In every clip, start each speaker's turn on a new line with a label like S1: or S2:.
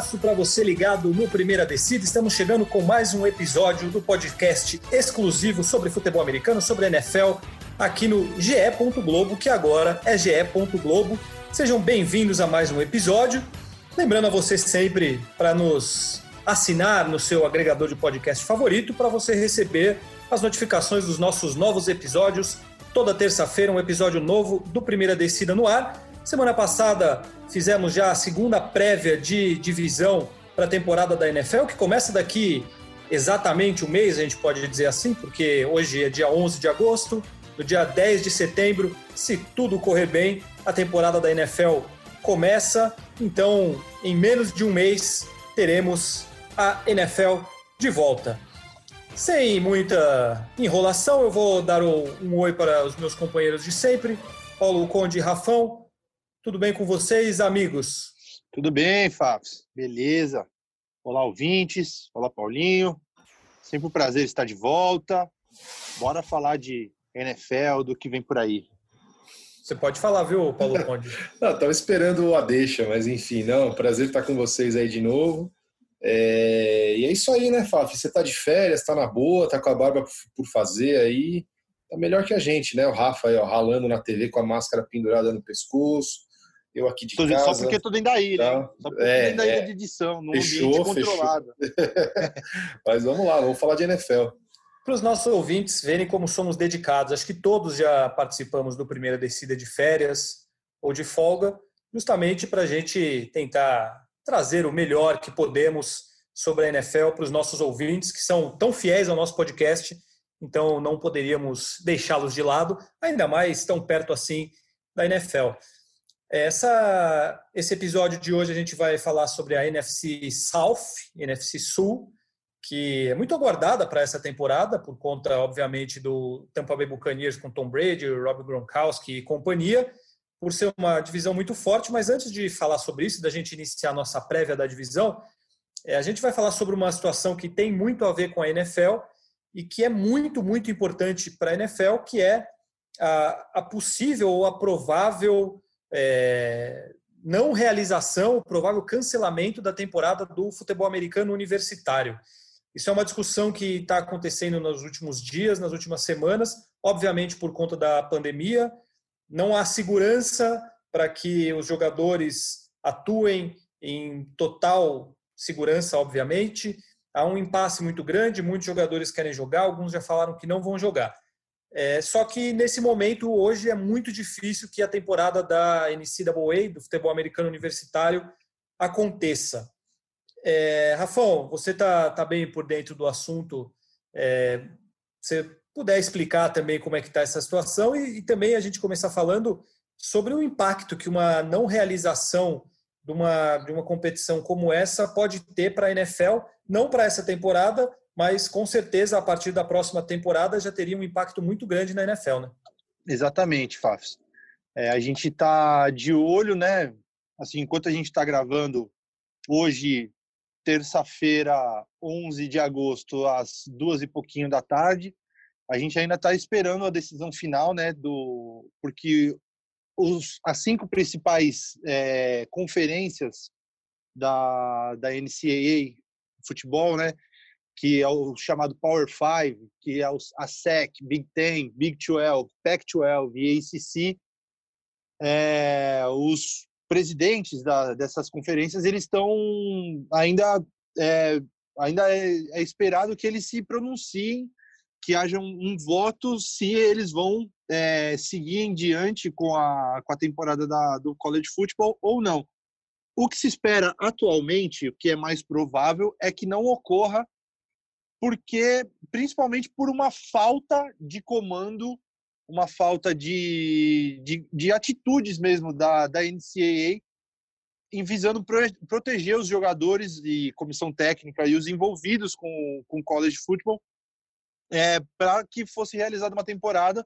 S1: abraço para você ligado no Primeira Descida. Estamos chegando com mais um episódio do podcast exclusivo sobre futebol americano, sobre NFL, aqui no GE. Globo, que agora é GE. Globo. Sejam bem-vindos a mais um episódio. Lembrando a você sempre para nos assinar no seu agregador de podcast favorito para você receber as notificações dos nossos novos episódios. Toda terça-feira, um episódio novo do Primeira Descida no ar. Semana passada fizemos já a segunda prévia de divisão para a temporada da NFL, que começa daqui exatamente um mês, a gente pode dizer assim, porque hoje é dia 11 de agosto. No dia 10 de setembro, se tudo correr bem, a temporada da NFL começa. Então, em menos de um mês, teremos a NFL de volta. Sem muita enrolação, eu vou dar um oi para os meus companheiros de sempre, Paulo Conde e Rafão. Tudo bem com vocês, amigos?
S2: Tudo bem, Fábio. Beleza. Olá, ouvintes. Olá, Paulinho. Sempre um prazer estar de volta. Bora falar de NFL, do que vem por aí.
S1: Você pode falar, viu, Paulo Conde?
S3: não, tava esperando a deixa, mas enfim, não, prazer estar com vocês aí de novo. É... E é isso aí, né, Fábio? Você tá de férias, tá na boa, tá com a barba por fazer aí. Tá melhor que a gente, né? O Rafa aí, ó, ralando na TV com a máscara pendurada no pescoço eu aqui de casa.
S2: Só porque tô dentro da ilha, tá? Só porque é, tô dentro da ilha é. de edição, num fechou, ambiente controlado.
S3: Mas vamos lá, vamos falar de NFL.
S1: Para os nossos ouvintes verem como somos dedicados, acho que todos já participamos do Primeira Descida de férias ou de folga, justamente para a gente tentar trazer o melhor que podemos sobre a NFL para os nossos ouvintes, que são tão fiéis ao nosso podcast, então não poderíamos deixá-los de lado, ainda mais tão perto assim da NFL. Essa, esse episódio de hoje a gente vai falar sobre a NFC South, NFC Sul, que é muito aguardada para essa temporada, por conta, obviamente, do Tampa Bay Buccaneers com Tom Brady, Rob Gronkowski e companhia, por ser uma divisão muito forte. Mas antes de falar sobre isso, da gente iniciar nossa prévia da divisão, é, a gente vai falar sobre uma situação que tem muito a ver com a NFL e que é muito, muito importante para a NFL, que é a, a possível ou a provável é, não realização, provável cancelamento da temporada do futebol americano universitário. Isso é uma discussão que está acontecendo nos últimos dias, nas últimas semanas, obviamente por conta da pandemia. Não há segurança para que os jogadores atuem em total segurança, obviamente. Há um impasse muito grande, muitos jogadores querem jogar, alguns já falaram que não vão jogar. É, só que nesse momento, hoje, é muito difícil que a temporada da NCAA, do futebol americano universitário, aconteça. É, Rafão, você está tá bem por dentro do assunto. É, você puder explicar também como é que está essa situação e, e, também a gente começar falando sobre o impacto que uma não realização de uma, de uma competição como essa pode ter para a NFL, não para essa temporada, mas com certeza a partir da próxima temporada já teria um impacto muito grande na NFL, né?
S2: Exatamente, Fafs. É, a gente está de olho, né? Assim, enquanto a gente está gravando hoje, terça-feira, 11 de agosto, às duas e pouquinho da tarde, a gente ainda está esperando a decisão final, né? Do porque os, as cinco principais é, conferências da, da NCAA futebol, né? Que é o chamado Power Five, que é a SEC, Big Ten, Big 12, Pac-12 e ACC, é, os presidentes da, dessas conferências eles estão ainda é, ainda é, é, esperado que eles se pronunciem, que haja um, um voto se eles vão é, seguir em diante com a, com a temporada da, do college football ou não. O que se espera atualmente, o que é mais provável, é que não ocorra porque principalmente por uma falta de comando, uma falta de, de, de atitudes mesmo da, da NCAA em visando pro, proteger os jogadores e comissão técnica e os envolvidos com com college football é, para que fosse realizada uma temporada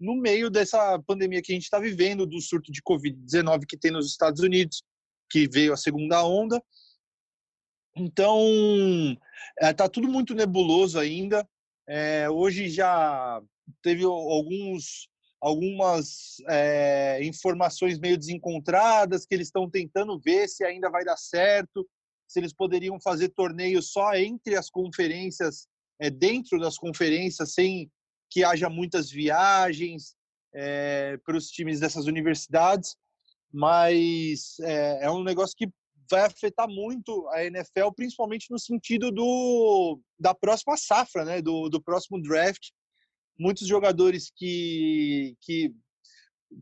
S2: no meio dessa pandemia que a gente está vivendo, do surto de Covid-19 que tem nos Estados Unidos, que veio a segunda onda, então, está é, tudo muito nebuloso ainda. É, hoje já teve alguns, algumas é, informações meio desencontradas que eles estão tentando ver se ainda vai dar certo, se eles poderiam fazer torneios só entre as conferências, é, dentro das conferências, sem que haja muitas viagens para os times dessas universidades. Mas é um negócio que vai afetar muito a NFL, principalmente no sentido do, da próxima safra, né? do, do próximo draft. Muitos jogadores que, que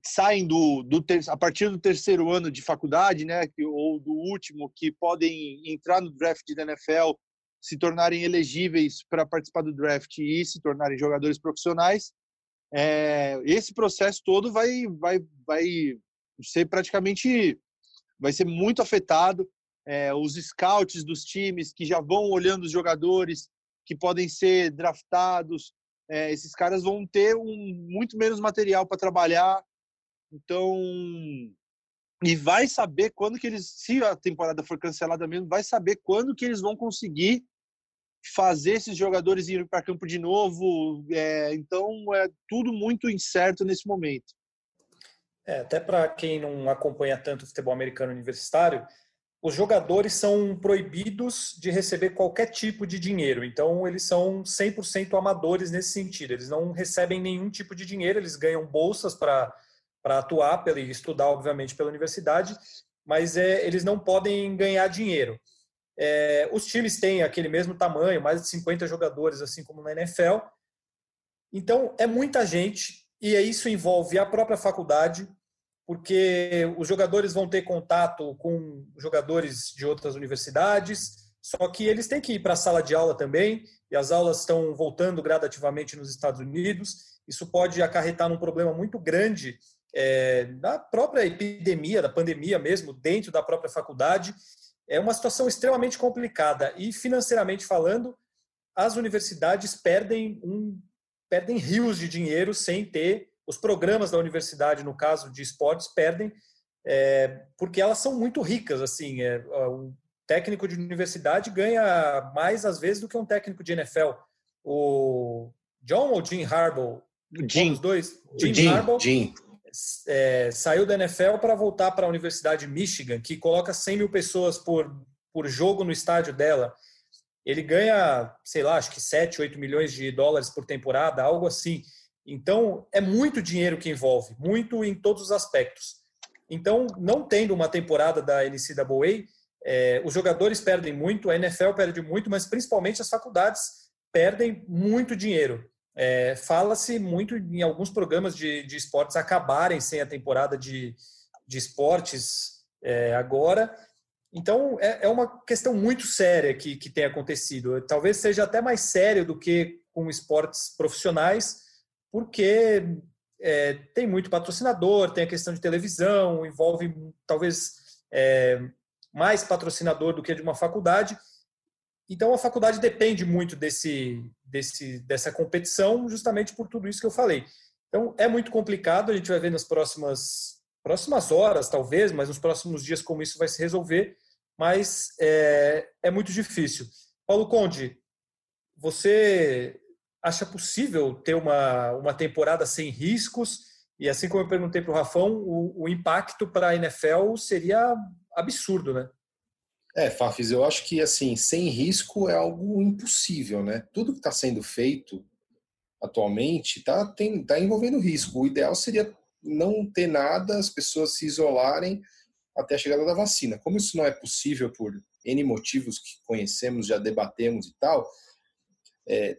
S2: saem do, do ter, a partir do terceiro ano de faculdade, né, ou do último, que podem entrar no draft da NFL, se tornarem elegíveis para participar do draft e se tornarem jogadores profissionais. É, esse processo todo vai, vai, vai ser praticamente vai ser muito afetado. É, os scouts dos times que já vão olhando os jogadores que podem ser draftados, é, esses caras vão ter um, muito menos material para trabalhar. Então, e vai saber quando que eles, se a temporada for cancelada mesmo, vai saber quando que eles vão conseguir fazer esses jogadores irem para campo de novo. É, então, é tudo muito incerto nesse momento.
S1: É, até para quem não acompanha tanto o futebol americano universitário, os jogadores são proibidos de receber qualquer tipo de dinheiro. Então, eles são 100% amadores nesse sentido. Eles não recebem nenhum tipo de dinheiro, eles ganham bolsas para atuar e estudar, obviamente, pela universidade, mas é, eles não podem ganhar dinheiro. É, os times têm aquele mesmo tamanho, mais de 50 jogadores, assim como na NFL. Então, é muita gente, e isso envolve a própria faculdade, porque os jogadores vão ter contato com jogadores de outras universidades, só que eles têm que ir para a sala de aula também, e as aulas estão voltando gradativamente nos Estados Unidos. Isso pode acarretar num problema muito grande é, da própria epidemia, da pandemia mesmo, dentro da própria faculdade. É uma situação extremamente complicada e, financeiramente falando, as universidades perdem, um, perdem rios de dinheiro sem ter os programas da universidade, no caso de esportes, perdem é, porque elas são muito ricas. Assim, é, um técnico de universidade ganha mais às vezes do que um técnico de NFL. O John ou Jim Harbaugh?
S3: Jim.
S1: Os dois.
S3: Jim, Jim Harbaugh.
S1: Jim. É, saiu da NFL para voltar para a Universidade de Michigan, que coloca 100 mil pessoas por, por jogo no estádio dela. Ele ganha, sei lá, acho que 7, 8 milhões de dólares por temporada, algo assim. Então, é muito dinheiro que envolve, muito em todos os aspectos. Então, não tendo uma temporada da NCAA, é, os jogadores perdem muito, a NFL perde muito, mas principalmente as faculdades perdem muito dinheiro. É, Fala-se muito em alguns programas de, de esportes acabarem sem a temporada de, de esportes é, agora. Então, é, é, uma questão muito séria que, que tem acontecido. Talvez seja até mais sério do que com esportes profissionais, porque é, tem muito patrocinador, tem a questão de televisão, envolve talvez é, mais patrocinador do que de uma faculdade. Então a faculdade depende muito desse, desse, dessa competição, justamente por tudo isso que eu falei. Então é muito complicado, a gente vai ver nas próximas próximas horas, talvez, mas nos próximos dias como isso vai se resolver, mas é, é muito difícil. Paulo Conde, você acha possível ter uma, uma temporada sem riscos? E assim como eu perguntei para o Rafão, o, o impacto para a NFL seria absurdo, né?
S3: É, Fafis, eu acho que assim, sem risco é algo impossível, né? Tudo que está sendo feito atualmente está tá envolvendo risco. O ideal seria não ter nada, as pessoas se isolarem até a chegada da vacina. Como isso não é possível por N motivos que conhecemos, já debatemos e tal, é,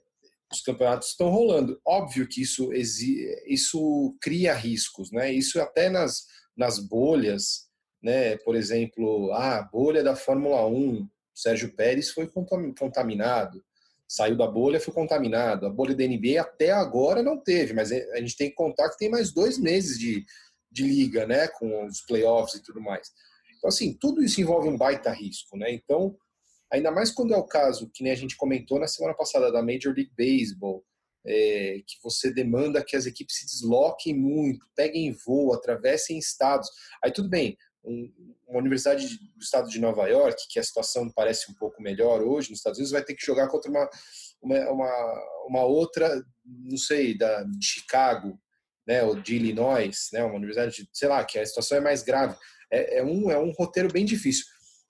S3: os campeonatos estão rolando. Óbvio que isso, isso cria riscos, né? Isso até nas, nas bolhas, né? Por exemplo, a bolha da Fórmula 1, Sérgio Pérez foi contaminado, saiu da bolha, foi contaminado. A bolha da NBA até agora não teve, mas a gente tem que contar que tem mais dois meses de, de liga, né? Com os playoffs e tudo mais. Então, assim, tudo isso envolve um baita risco, né? Então, Ainda mais quando é o caso, que nem a gente comentou na semana passada da Major League Baseball, é, que você demanda que as equipes se desloquem muito, peguem voo, atravessem estados. Aí tudo bem, um, uma universidade do estado de Nova York, que a situação parece um pouco melhor hoje nos Estados Unidos, vai ter que jogar contra uma, uma, uma, outra, não sei, da, de Chicago, né, ou de Illinois, né, uma universidade, de, sei lá, que a situação é mais grave. É, é, um, é um roteiro bem difícil.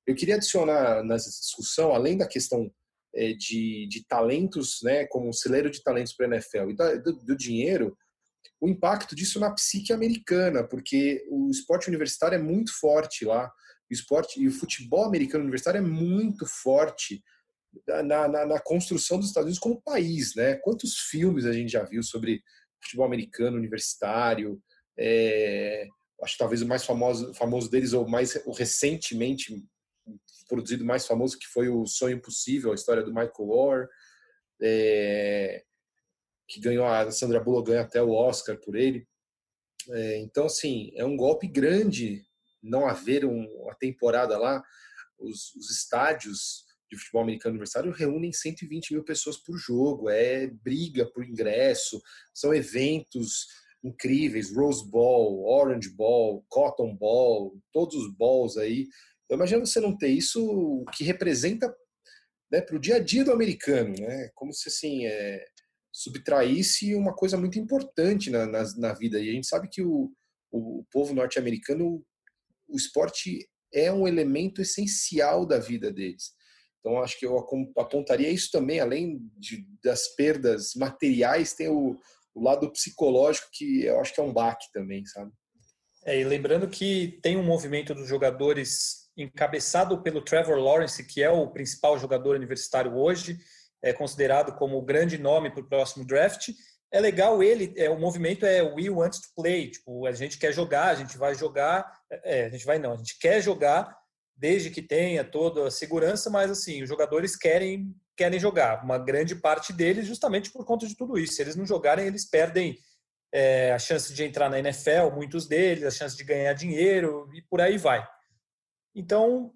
S3: Eu queria adicionar nessa discussão, além da questão é, de, de talentos, né, como um celeiro de talentos para a NFL e do, do dinheiro, o impacto disso na psique americana, porque o esporte universitário é muito forte lá, o esporte e o futebol americano universitário é muito forte na, na, na, construção dos Estados Unidos como país, né? Quantos filmes a gente já viu sobre futebol americano universitário? É, acho que talvez o mais famoso, famoso deles, ou mais o recentemente produzido mais famoso, que foi o Sonho Impossível, a história do Michael Orr, é, que ganhou a Sandra Bullock ganha até o Oscar por ele. É, então, assim, é um golpe grande não haver um, uma temporada lá. Os, os estádios de futebol americano universitário reúnem 120 mil pessoas por jogo, é briga por ingresso, são eventos incríveis, Rose Bowl, Orange Bowl, Cotton Bowl, todos os balls aí. Então imagina você não ter isso, o que representa né, para o dia a dia do americano, né? Como se assim é, subtraísse uma coisa muito importante na, na, na vida. E a gente sabe que o, o povo norte-americano, o esporte é um elemento essencial da vida deles. Então, acho que eu apontaria isso também, além de, das perdas materiais, tem o, o lado psicológico que eu acho que é um baque também, sabe?
S1: É, e lembrando que tem um movimento dos jogadores encabeçado pelo Trevor Lawrence, que é o principal jogador universitário hoje, é considerado como o grande nome para o próximo draft. É legal ele, é, o movimento é we want to play, tipo, a gente quer jogar, a gente vai jogar, é, a gente vai não, a gente quer jogar desde que tenha toda a segurança, mas assim, os jogadores querem querem jogar. Uma grande parte deles justamente por conta de tudo isso. Se eles não jogarem, eles perdem é, a chance de entrar na NFL, muitos deles, a chance de ganhar dinheiro e por aí vai. Então,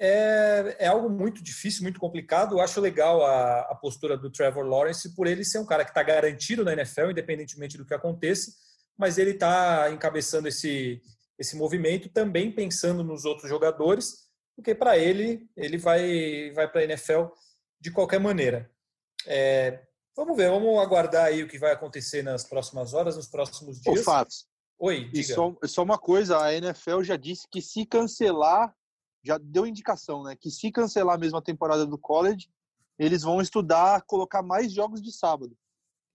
S1: é, é algo muito difícil, muito complicado. Eu acho legal a, a postura do Trevor Lawrence por ele ser um cara que está garantido na NFL, independentemente do que aconteça, mas ele está encabeçando esse, esse movimento também pensando nos outros jogadores, porque para ele, ele vai, vai para a NFL de qualquer maneira. É, vamos ver, vamos aguardar aí o que vai acontecer nas próximas horas, nos próximos dias.
S2: Ô, Fábio,
S1: Oi,
S2: diga. E só, só uma coisa, a NFL já disse que se cancelar, já deu indicação, né? Que se cancelar mesmo a temporada do college, eles vão estudar colocar mais jogos de sábado.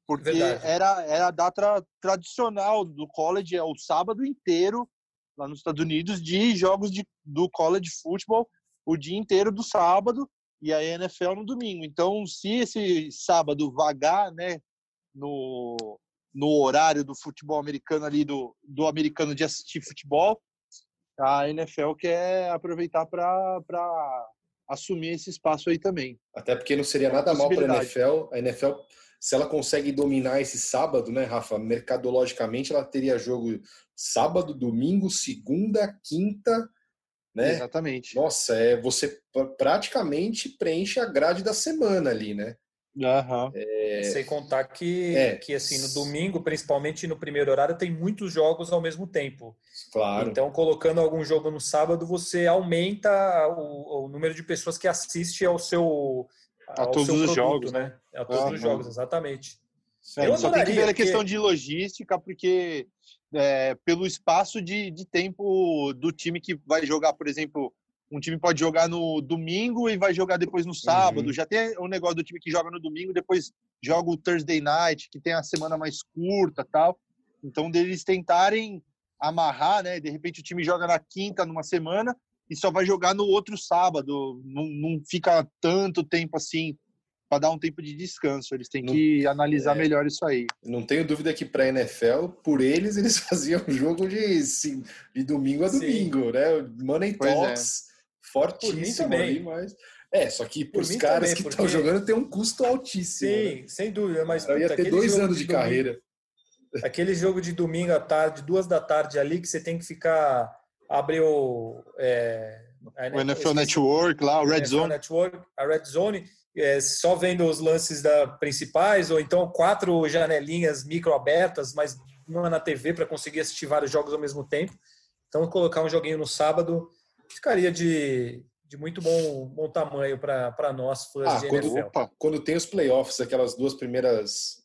S2: Porque era, era a data tradicional do college, é o sábado inteiro lá nos Estados Unidos de jogos de, do college football o dia inteiro do sábado e a NFL no domingo. Então, se esse sábado vagar, né, no, no horário do futebol americano ali do, do americano de assistir futebol, a NFL quer aproveitar para assumir esse espaço aí também.
S3: Até porque não seria é nada mal para a NFL. A NFL se ela consegue dominar esse sábado, né, Rafa? Mercadologicamente, ela teria jogo sábado, domingo, segunda, quinta, né?
S2: Exatamente.
S3: Nossa, é você praticamente preenche a grade da semana ali, né?
S1: Uhum. É... Sem contar que, é. que assim, no domingo, principalmente no primeiro horário, tem muitos jogos ao mesmo tempo.
S3: Claro.
S1: Então, colocando algum jogo no sábado, você aumenta o, o número de pessoas que assiste ao seu
S2: a todos os produto, jogos,
S1: né? A todos uhum. os jogos, exatamente.
S2: eu só tem que ver a questão de logística, porque é, pelo espaço de, de tempo do time que vai jogar, por exemplo, um time pode jogar no domingo e vai jogar depois no sábado. Uhum. Já tem o negócio do time que joga no domingo, depois joga o Thursday night, que tem a semana mais curta tal. Então, deles tentarem amarrar, né? De repente o time joga na quinta numa semana e só vai jogar no outro sábado. Não, não fica tanto tempo assim para dar um tempo de descanso. Eles têm que não, analisar é, melhor isso aí.
S3: Não tenho dúvida que para a NFL, por eles, eles faziam jogo de, de domingo a domingo, Sim. né? Money pois é. Talks, é. fortíssimo ali, mas... É, só que para os caras também, que estão porque... jogando tem um custo altíssimo.
S1: Sim, né? sem dúvida. Mas
S3: Eu ia ter dois anos de, de carreira.
S1: Aquele jogo de domingo à tarde, duas da tarde ali, que você tem que ficar abriu é,
S2: o NFL Network lá, o Red Zone.
S1: Network, a Red Zone, é, só vendo os lances da principais, ou então quatro janelinhas micro abertas, mas uma na TV para conseguir assistir vários jogos ao mesmo tempo. Então, colocar um joguinho no sábado ficaria de, de muito bom, bom tamanho para nós, fãs
S3: ah,
S1: de
S3: quando, NFL. Opa, quando tem os playoffs, aquelas duas primeiras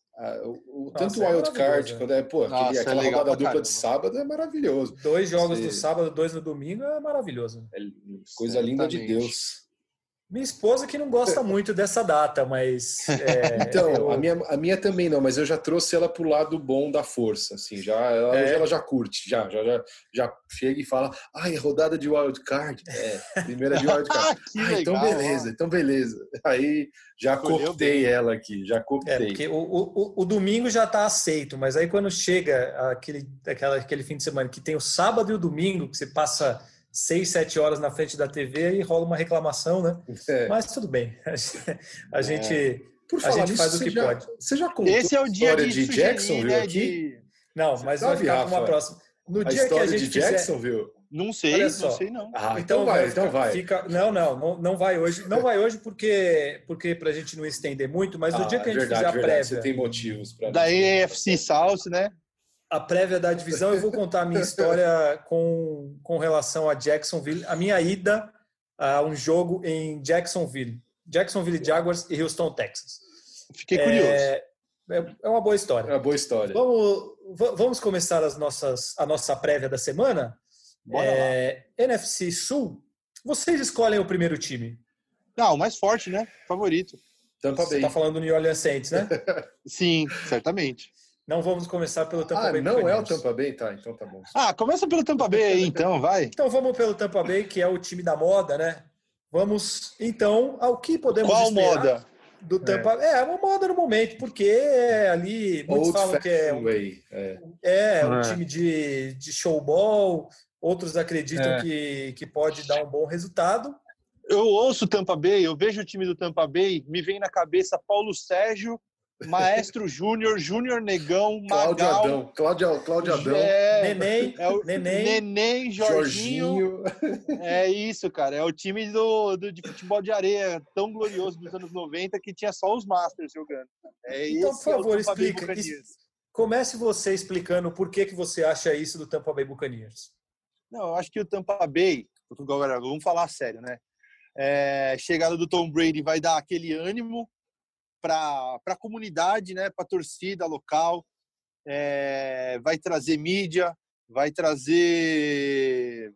S3: o, o tanto o é wild card, quando é, pô, aquele, Nossa, é aquela é rodada dupla caramba. de sábado é maravilhoso.
S1: Dois jogos Você... no sábado, dois no domingo é maravilhoso.
S3: É coisa linda de Deus.
S1: Minha esposa que não gosta muito dessa data, mas.
S3: É, então, eu... a, minha, a minha também não, mas eu já trouxe ela pro lado bom da força, assim, já, ela, é. ela já curte, já, já, já, já chega e fala, ai, rodada de wildcard. É, primeira de wildcard. ah, então beleza, então beleza. Aí já cooptei ela aqui, já cooptei. É,
S1: porque o, o, o domingo já tá aceito, mas aí quando chega aquele, aquela, aquele fim de semana que tem o sábado e o domingo, que você passa seis, sete horas na frente da TV e rola uma reclamação, né? É. Mas tudo bem. A gente, é. a gente faz o que
S3: já,
S1: pode.
S3: Você já contou
S2: Esse é o dia
S3: de, de Jacksonville
S2: né,
S3: aqui?
S1: De... Não, mas vai ficar para uma próxima.
S3: No a dia que a gente de Jacksonville?
S2: Fizer... Não sei, não sei não.
S3: Ah, então, então vai, então vai.
S1: Fica... Não, não, não, não vai hoje. Não vai hoje porque, porque para a gente não estender muito, mas no ah, dia que a gente verdade, fizer a verdade, prévia...
S3: Você tem motivos para...
S2: Da EFC South, né?
S1: A prévia da divisão, eu vou contar a minha história com, com relação a Jacksonville, a minha ida a um jogo em Jacksonville, Jacksonville Jaguars e Houston, Texas.
S2: Fiquei curioso.
S1: É, é uma boa história.
S3: É uma boa história.
S1: Vamos, vamos começar as nossas, a nossa prévia da semana. É, NFC Sul, vocês escolhem o primeiro time.
S2: Não, o mais forte, né? Favorito.
S1: Tampa Você está falando do New Orleans Saints, né?
S2: Sim, certamente.
S1: Não vamos começar pelo Tampa
S3: ah,
S1: Bay.
S3: Não é o Tampa Bay, tá? Então tá bom.
S2: Ah, começa pelo Tampa Bay aí, então, vai.
S1: Então vamos pelo Tampa Bay, que é o time da moda, né? Vamos então ao que podemos
S2: Qual moda?
S1: Do Tampa é. é uma moda no momento, porque é ali muitos Old falam que é um, é. é um time de, de showball, outros acreditam é. que, que pode dar um bom resultado.
S2: Eu ouço Tampa Bay, eu vejo o time do Tampa Bay, me vem na cabeça Paulo Sérgio Maestro Júnior, Júnior Negão,
S3: Cláudio Magal, Adão, Cláudio, Cláudio Adão,
S1: é, Neném, é o, Neném,
S2: Neném Jorginho. Jorginho. É isso, cara. É o time do, do, de futebol de areia tão glorioso dos anos 90 que tinha só os Masters jogando. É
S1: então, por é favor, é explica. Comece você explicando por que, que você acha isso do Tampa Bay Buccaneers.
S2: Não, eu acho que o Tampa Bay, agora vamos falar sério, né? É, chegada do Tom Brady vai dar aquele ânimo para a comunidade, né, para a torcida local, é, vai trazer mídia, vai trazer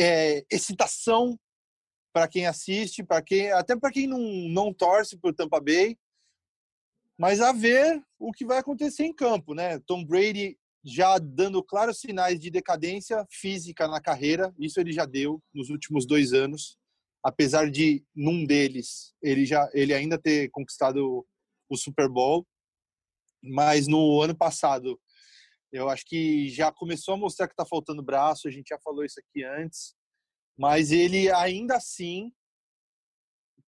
S2: é, excitação para quem assiste, para quem até para quem não, não torce para o Tampa Bay, mas a ver o que vai acontecer em campo, né? Tom Brady já dando claros sinais de decadência física na carreira, isso ele já deu nos últimos dois anos apesar de num deles ele já ele ainda ter conquistado o Super Bowl, mas no ano passado eu acho que já começou a mostrar que está faltando braço, a gente já falou isso aqui antes, mas ele ainda assim,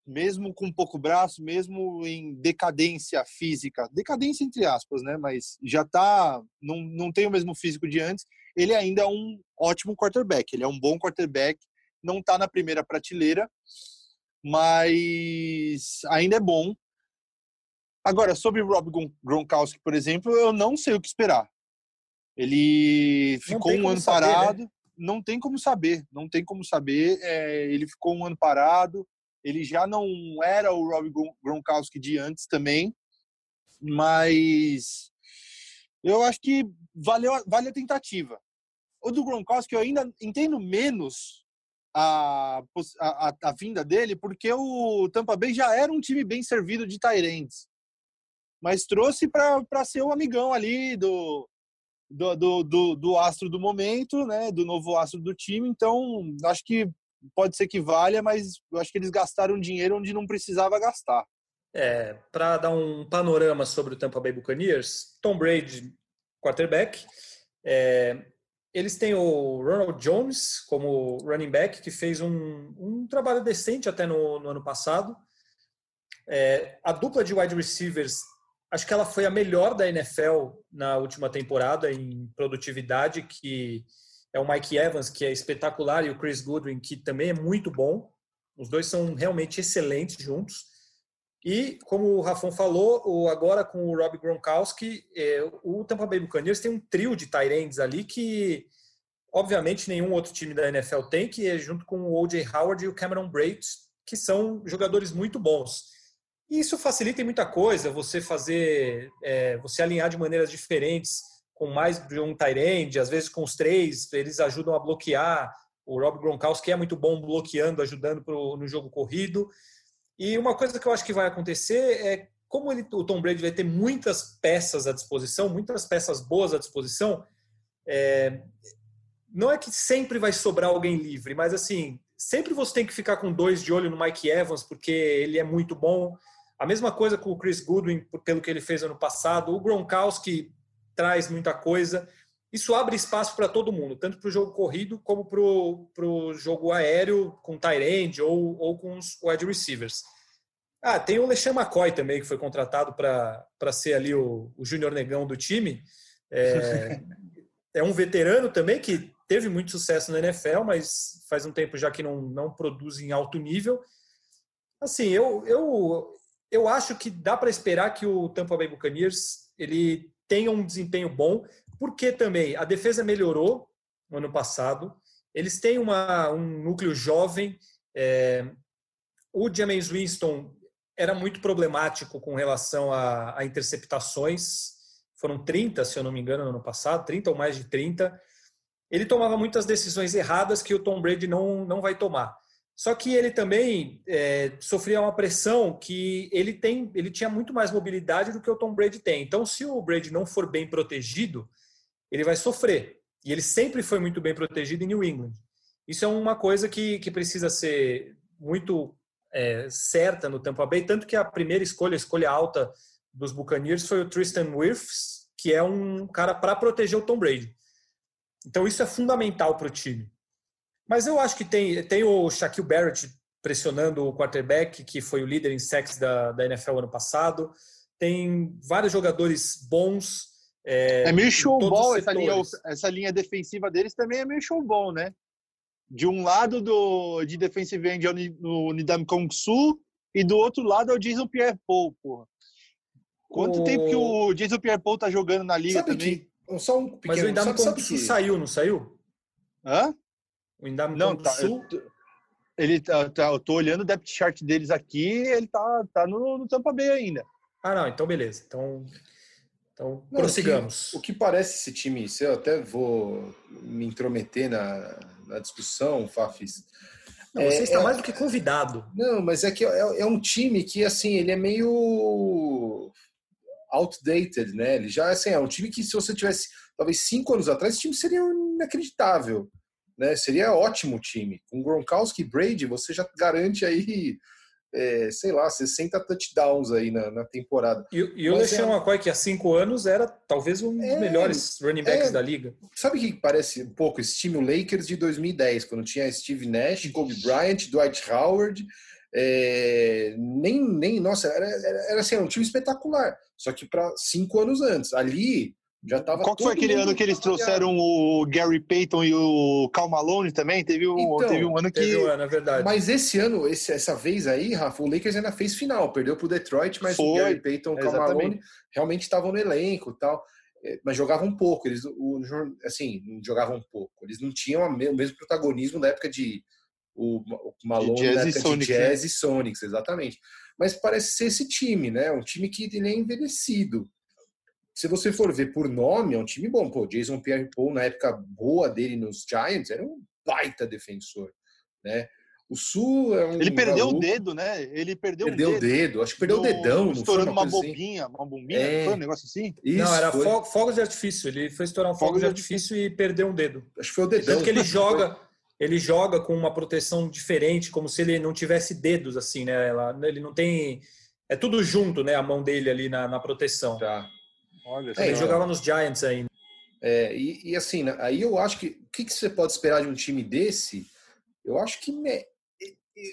S2: mesmo com pouco braço, mesmo em decadência física, decadência entre aspas, né, mas já tá, não, não tem o mesmo físico de antes, ele ainda é um ótimo quarterback, ele é um bom quarterback, não está na primeira prateleira, mas ainda é bom. Agora, sobre o Rob Gronkowski, por exemplo, eu não sei o que esperar. Ele ficou um ano saber, né? parado, né? não tem como saber, não tem como saber. É, ele ficou um ano parado, ele já não era o Rob Gronkowski de antes também, mas eu acho que valeu, vale a tentativa. O do Gronkowski eu ainda entendo menos a, a, a, vinda dele, porque o Tampa Bay já era um time bem servido de Tyrands. Mas trouxe para ser o amigão ali do, do, do, do, do, astro do momento, né? Do novo astro do time. Então, acho que pode ser que valha, mas eu acho que eles gastaram dinheiro onde não precisava gastar.
S1: É, para dar um panorama sobre o Tampa Bay Buccaneers, Tom Brady, quarterback, é, eles têm o Ronald Jones como running back, que fez um, um trabalho decente até no, no ano passado. É, a dupla de wide receivers, acho que ela foi a melhor da NFL na última temporada em produtividade, que é o Mike Evans, que é espetacular, e o Chris Goodwin, que também é muito bom. Os dois são realmente excelentes juntos. E, como o Rafon falou, agora com o Rob Gronkowski, é, o Tampa Bay Buccaneers tem um trio de Tyrands ali que, obviamente, nenhum outro time da NFL tem, que é junto com o O.J. Howard e o Cameron Braid, que são jogadores muito bons. E isso facilita em muita coisa, você fazer, é, você alinhar de maneiras diferentes, com mais de um Tyrande, às vezes com os três, eles ajudam a bloquear. O Rob Gronkowski é muito bom bloqueando, ajudando pro, no jogo corrido. E uma coisa que eu acho que vai acontecer é como ele, o Tom Brady vai ter muitas peças à disposição, muitas peças boas à disposição, é, não é que sempre vai sobrar alguém livre, mas assim, sempre você tem que ficar com dois de olho no Mike Evans, porque ele é muito bom. A mesma coisa com o Chris Goodwin, pelo que ele fez ano passado. O Gronkowski traz muita coisa. Isso abre espaço para todo mundo, tanto para o jogo corrido como para o jogo aéreo com tight end ou, ou com os wide receivers. Ah, tem o LeSean McCoy também, que foi contratado para ser ali o, o júnior negão do time. É, é um veterano também que teve muito sucesso na NFL, mas faz um tempo já que não, não produz em alto nível. Assim, eu, eu, eu acho que dá para esperar que o Tampa Bay Buccaneers ele tenha um desempenho bom, porque também a defesa melhorou no ano passado. Eles têm uma, um núcleo jovem. É, o James Winston era muito problemático com relação a, a interceptações. Foram 30, se eu não me engano, no ano passado, 30 ou mais de 30 ele tomava muitas decisões erradas que o Tom Brady não, não vai tomar. Só que ele também é, sofria uma pressão que ele tem, ele tinha muito mais mobilidade do que o Tom Brady tem. Então, se o Brady não for bem protegido, ele vai sofrer. E ele sempre foi muito bem protegido em New England. Isso é uma coisa que, que precisa ser muito é, certa no Tampa Bay, tanto que a primeira escolha, a escolha alta dos Buccaneers foi o Tristan Wirfs, que é um cara para proteger o Tom Brady. Então isso é fundamental para o time. Mas eu acho que tem, tem o Shaquille Barrett pressionando o quarterback, que foi o líder em sacks da, da NFL ano passado. Tem vários jogadores bons.
S2: É, é meio showball essa linha, essa linha defensiva deles também é meio showball, né? De um lado do, de defensive end é o Nidam Kong Su e do outro lado é o Jason Pierre-Paul, porra. Quanto o... tempo que o Jason Pierre-Paul tá jogando na liga
S1: Sabe
S2: também?
S1: Que só um pequeno, Mas o Indame sabe, que... saiu, não saiu?
S2: Hã?
S1: O Indame
S2: não, tá, Sul... ele tá, tá, eu tô olhando o depth chart deles aqui, ele tá, tá no, no Tampa Bay ainda.
S1: Ah, não, então beleza. Então, então não, prossigamos.
S3: O que, o que, parece esse time, se eu até vou me intrometer na, na discussão, Fafis.
S1: Não, você é, está é, mais do que convidado.
S3: Não, mas é que é, é um time que, assim, ele é meio outdated, né? Ele já assim, é um time que se você tivesse talvez cinco anos atrás, esse time seria inacreditável, né? Seria ótimo time. Com Gronkowski e Brady, você já garante aí, é, sei lá, 60 touchdowns aí na, na temporada.
S1: E, e o LeSean é... McCoy, que há cinco anos era talvez um dos é, melhores running backs é, da liga.
S3: Sabe o que parece um pouco esse time, o Lakers de 2010, quando tinha Steve Nash, Kobe Bryant, Dwight Howard é, nem, nem, nossa, era, era, era assim, um time espetacular. Só que para cinco anos antes. Ali já estava.
S2: Qual foi aquele ano que eles trouxeram o Gary Payton e o Cal Malone também? Teve um, então, teve um ano que. Um ano,
S3: é verdade. Mas esse ano, esse, essa vez aí, Rafa, o Lakers ainda fez final. Perdeu para o Detroit, mas foi, o Gary Payton e o Cal Malone realmente estavam no elenco e tal. É, mas jogavam um pouco. Eles, o, assim, jogavam um pouco. Eles não tinham o mesmo protagonismo da época de o, o Malone de jazz, e Sonics, jazz né? e Sonics, exatamente. Mas parece ser esse time, né? Um time que ele é envelhecido. Se você for ver por nome, é um time bom. Pô, Jason Pierre-Paul, na época boa dele nos Giants, era um baita defensor, né? O Sul é um.
S2: Ele perdeu o dedo, né? Ele perdeu,
S3: perdeu o dedo. dedo. Acho que perdeu no, o dedão.
S2: Estourando uma, uma assim? bobinha, assim. uma bombinha. É... Foi um negócio assim?
S1: Isso, não, era foi... fogos de artifício. Ele foi estourar um fogo de artifício e perdeu um dedo.
S3: Acho que foi o dedão.
S1: Tanto que ele joga ele joga com uma proteção diferente, como se ele não tivesse dedos, assim, né? Ele não tem. É tudo junto, né? A mão dele ali na, na proteção.
S3: Tá.
S1: Olha, é, ele jogava nos Giants ainda.
S3: É, e, e, assim, né, aí eu acho que. O que, que você pode esperar de um time desse? Eu acho que. Me,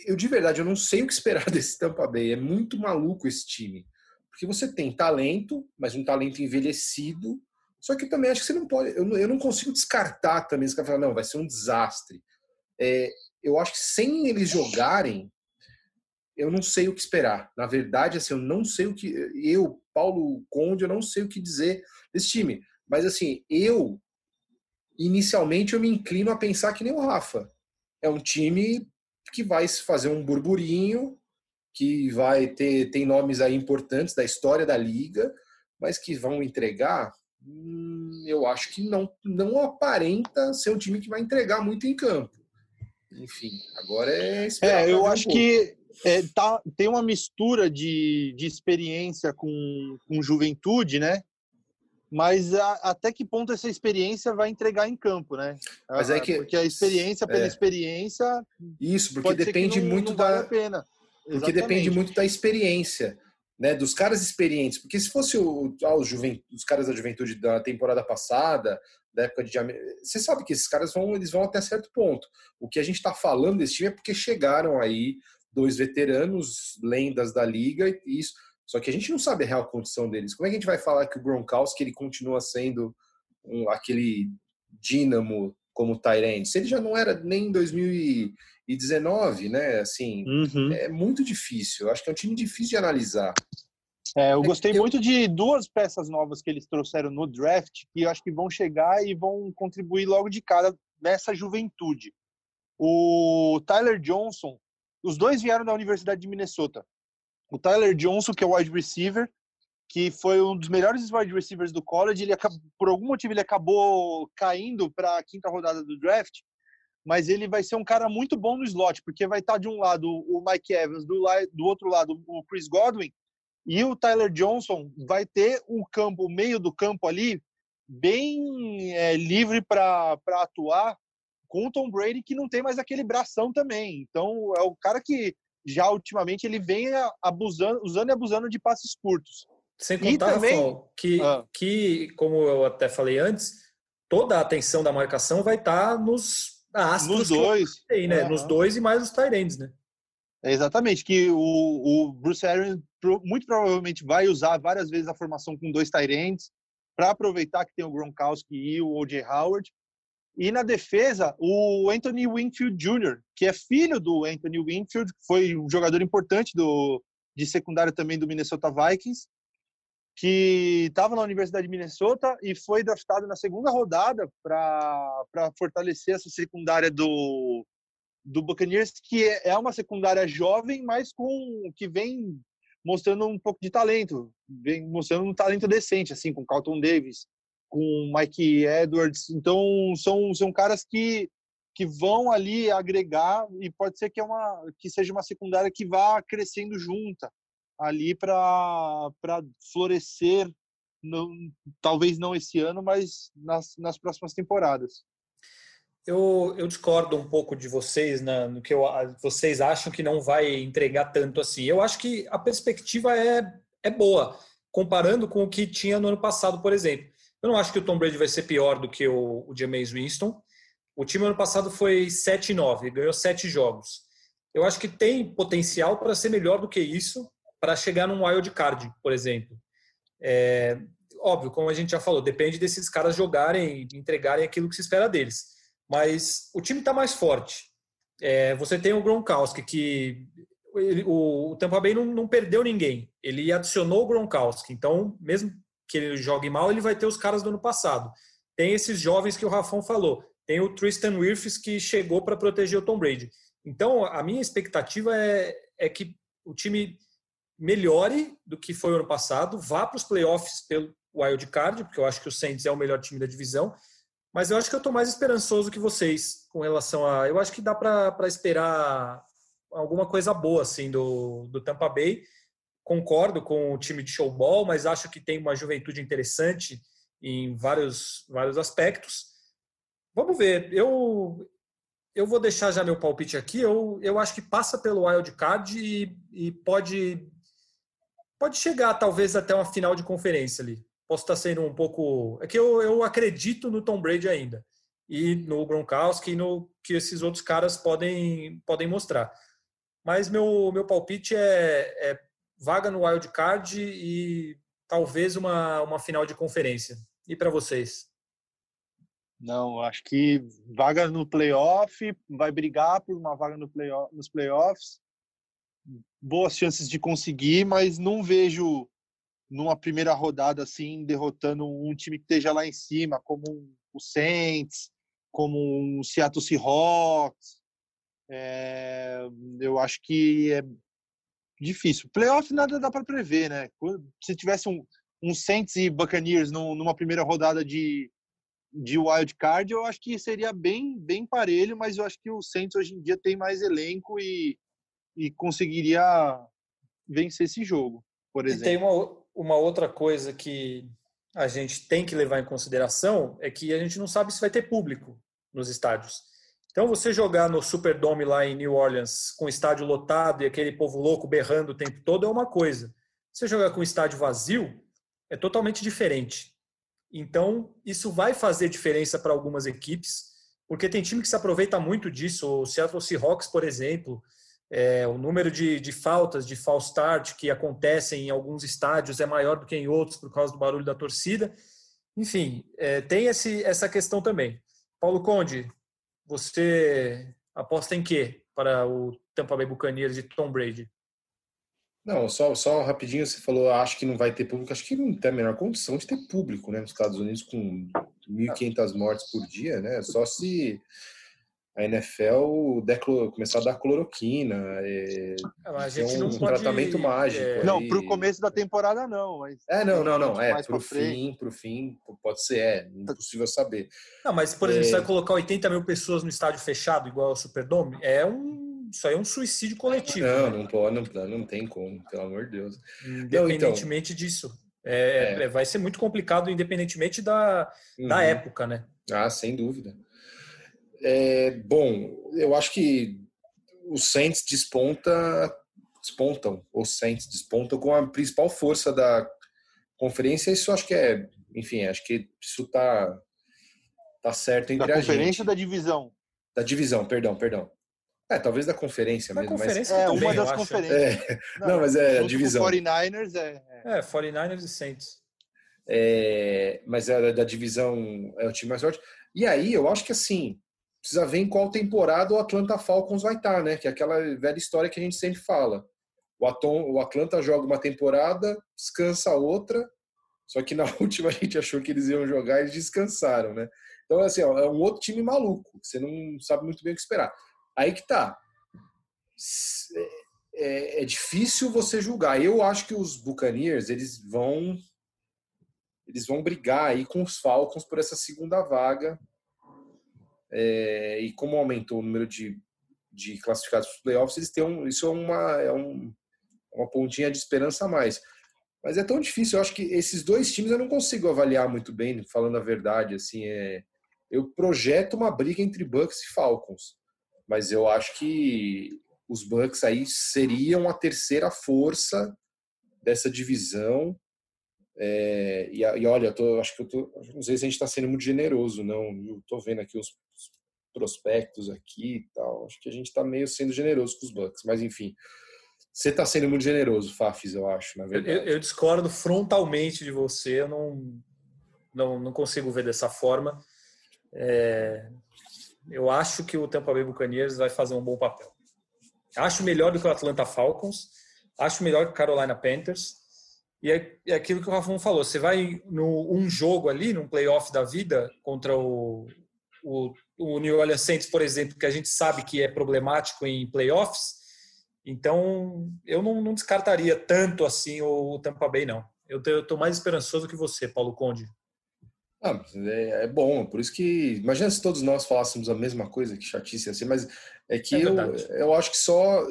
S3: eu de verdade, eu não sei o que esperar desse Tampa Bay. É muito maluco esse time. Porque você tem talento, mas um talento envelhecido. Só que também acho que você não pode. Eu, eu não consigo descartar também. Você vai falar, não, vai ser um desastre é, eu acho que sem eles jogarem, eu não sei o que esperar. Na verdade, assim, eu não sei o que. Eu, Paulo Conde, eu não sei o que dizer desse time. Mas, assim, eu, inicialmente, eu me inclino a pensar que nem o Rafa. É um time que vai fazer um burburinho, que vai ter tem nomes aí importantes da história da liga, mas que vão entregar, hum, eu acho que não não aparenta ser um time que vai entregar muito em campo. Enfim, agora é
S2: esperar. É, eu acho um que é, tá, tem uma mistura de, de experiência com, com juventude, né? Mas a, até que ponto essa experiência vai entregar em campo, né?
S3: Mas é que,
S2: porque a experiência pela é. experiência.
S3: Isso, porque depende não, muito não da.
S2: Vale pena.
S3: Porque depende muito da experiência, né? Dos caras experientes. Porque se fosse o, ah, os, os caras da juventude da temporada passada, da época de. Você sabe que esses caras vão, eles vão até certo ponto. O que a gente está falando desse time é porque chegaram aí dois veteranos, lendas da liga, e isso só que a gente não sabe a real condição deles. Como é que a gente vai falar que o Gronkowski ele continua sendo um, aquele dínamo como Tyrande? Se ele já não era nem em 2019, né? Assim, uhum. é muito difícil. Eu acho que é um time difícil de analisar.
S2: É, eu gostei eu... muito de duas peças novas que eles trouxeram no draft, que eu acho que vão chegar e vão contribuir logo de cara nessa juventude. O Tyler Johnson, os dois vieram da Universidade de Minnesota o Tyler Johnson, que é wide receiver, que foi um dos melhores wide receivers do college. Ele por algum motivo ele acabou caindo para a quinta rodada do draft, mas ele vai ser um cara muito bom no slot, porque vai estar tá de um lado o Mike Evans, do, do outro lado o Chris Godwin, e o Tyler Johnson vai ter o campo, o meio do campo ali, bem é, livre para atuar com o Tom Brady, que não tem mais aquele bração também. Então, é o cara que já ultimamente ele vem abusando, usando e abusando de passes curtos.
S1: Sem contar, também, Rafael, que, ah. que, como eu até falei antes, toda a atenção da marcação vai estar tá nos
S2: astros nos dois,
S1: tem, né? Nos dois e mais os Tyrants, né?
S2: É exatamente, que o, o Bruce Arians muito provavelmente vai usar várias vezes a formação com dois Tyrants para aproveitar que tem o Gronkowski e o O.J. Howard e na defesa, o Anthony Winfield Jr., que é filho do Anthony Winfield, que foi um jogador importante do, de secundário também do Minnesota Vikings, que estava na Universidade de Minnesota e foi draftado na segunda rodada para fortalecer essa secundária do, do Buccaneers, que é, é uma secundária jovem, mas com que vem mostrando um pouco de talento, vem mostrando um talento decente, assim, com Carlton Davis, com Mike Edwards. Então, são, são caras que, que vão ali agregar e pode ser que, é uma, que seja uma secundária que vá crescendo junta ali para florescer, não, talvez não esse ano, mas nas, nas próximas temporadas.
S1: Eu, eu discordo um pouco de vocês no que eu, vocês acham que não vai entregar tanto assim. Eu acho que a perspectiva é, é boa, comparando com o que tinha no ano passado, por exemplo. Eu não acho que o Tom Brady vai ser pior do que o, o Jameis Winston. O time ano passado foi 7-9, ganhou 7 jogos. Eu acho que tem potencial para ser melhor do que isso, para chegar num wild card, por exemplo. É, óbvio, como a gente já falou, depende desses caras jogarem, entregarem aquilo que se espera deles. Mas o time está mais forte. É, você tem o Gronkowski, que ele, o, o Tampa Bay não, não, perdeu ninguém. Ele adicionou o Gronkowski. Então, mesmo que ele jogue mal, ele vai ter os caras do ano passado. Tem esses jovens que o Rafão falou. Tem o Tristan Wirfs que chegou para proteger o Tom Brady. Então, a minha expectativa é, é que o time melhore do que foi o ano passado, vá para os playoffs pelo wild card, porque eu acho que o Saints é o melhor time da divisão. Mas eu acho que eu estou mais esperançoso que vocês com relação a. Eu acho que dá para esperar alguma coisa boa assim do, do Tampa Bay concordo com o time de showball, mas acho que tem uma juventude interessante em vários, vários aspectos. Vamos ver. Eu, eu vou deixar já meu palpite aqui. Eu, eu acho que passa pelo wild card e, e pode, pode chegar talvez até uma final de conferência ali. Posso estar sendo um pouco. É que eu, eu acredito no Tom Brady ainda. E no Gronkowski e no que esses outros caras podem, podem mostrar. Mas meu, meu palpite é, é vaga no wild card e talvez uma, uma final de conferência. E para vocês?
S2: Não, acho que vaga no playoff, vai brigar por uma vaga no playoff, nos playoffs. Boas chances de conseguir, mas não vejo numa primeira rodada assim derrotando um time que esteja lá em cima, como o Saints, como o Seattle Seahawks. É, eu acho que é difícil. Playoff nada dá para prever, né? Se tivesse um, um Saints e Buccaneers numa primeira rodada de, de wild card, eu acho que seria bem, bem parelho, mas eu acho que o Saints hoje em dia tem mais elenco e, e conseguiria vencer esse jogo, por exemplo.
S1: E tem uma, uma outra coisa que a gente tem que levar em consideração é que a gente não sabe se vai ter público nos estádios. Então, você jogar no Superdome lá em New Orleans com o estádio lotado e aquele povo louco berrando o tempo todo é uma coisa. Você jogar com o estádio vazio é totalmente diferente. Então, isso vai fazer diferença para algumas equipes, porque tem time que se aproveita muito disso. O Seattle Seahawks, por exemplo, é, o número de, de, faltas, de false start que acontecem em alguns estádios é maior do que em outros por causa do barulho da torcida. Enfim, é, tem esse, essa questão também. Paulo Conde, você aposta em quê para o Tampa Bay Buccaneers de Tom Brady?
S3: Não, só, só rapidinho, você falou, acho que não vai ter público. Acho que não tem a menor condição de ter público, né? Nos Estados Unidos, com 1.500 mortes por dia, né? Só se a NFL começar a dar cloroquina, é,
S1: a gente
S3: um
S1: não
S3: tratamento
S1: pode,
S3: mágico.
S1: É...
S2: Não, para o começo da temporada não, mas
S3: é não, não, não, é para o fim, para o fim pode ser, é impossível saber.
S1: Não, mas por exemplo, é... você vai colocar 80 mil pessoas no estádio fechado igual ao Superdome, é um isso aí é um suicídio coletivo.
S3: Não,
S1: né?
S3: não pode, não, não tem como, pelo amor de Deus.
S1: Independentemente não, então, disso. É, é, vai ser muito complicado, independentemente da, uhum. da época, né?
S3: Ah, sem dúvida. É, bom, eu acho que os Saints desponta, despontam, os Saints despontam com a principal força da conferência. Isso acho que é, enfim, acho que isso tá, tá certo entre
S2: da
S3: a
S2: gente. Da
S3: conferência
S2: ou da divisão?
S3: Da divisão, perdão, perdão. É, talvez da conferência
S1: da
S3: mesmo.
S1: Conferência
S2: mas...
S1: é,
S2: uma das conferências.
S3: É. Não, não, mas é a divisão.
S2: 49ers é.
S1: É, 49ers e Saints.
S3: É, mas é da divisão é o time mais forte. E aí, eu acho que assim, precisa ver em qual temporada o Atlanta Falcons vai estar, né? Que é aquela velha história que a gente sempre fala. O, Atom, o Atlanta joga uma temporada, descansa outra, só que na última a gente achou que eles iam jogar e eles descansaram, né? Então, assim, ó, é um outro time maluco, você não sabe muito bem o que esperar. Aí que tá. É, é, é difícil você julgar. Eu acho que os Buccaneers, eles vão eles vão brigar aí com os Falcons por essa segunda vaga é, e como aumentou o número de, de classificados para os playoffs, eles têm um, isso é uma, é um, uma pontinha de esperança a mais. Mas é tão difícil, eu acho que esses dois times eu não consigo avaliar muito bem, falando a verdade. Assim, é, eu projeto uma briga entre Bucks e Falcons, mas eu acho que os Bucks aí seriam a terceira força dessa divisão. É, e, e, olha, eu tô, acho que eu tô, não sei se a gente está sendo muito generoso, não. Eu tô vendo aqui os prospectos aqui e tal. Acho que a gente está meio sendo generoso com os Bucks, mas enfim. Você está sendo muito generoso, Fafis, eu acho, na verdade.
S1: Eu, eu, discordo frontalmente de você, eu não, não, não consigo ver dessa forma. É, eu acho que o Tampa Bay Buccaneers vai fazer um bom papel. Acho melhor do que o Atlanta Falcons, acho melhor que o Carolina Panthers. E é, é aquilo que o Rafão falou, você vai no um jogo ali, num playoff da vida, contra o, o o New Orleans Saints, por exemplo, que a gente sabe que é problemático em playoffs. Então, eu não, não descartaria tanto assim o Tampa Bay, não. Eu estou mais esperançoso que você, Paulo Conde.
S3: Ah, é, é, bom, por isso que. Imagina se todos nós falássemos a mesma coisa, que chatice assim, mas é que é eu, eu acho que só.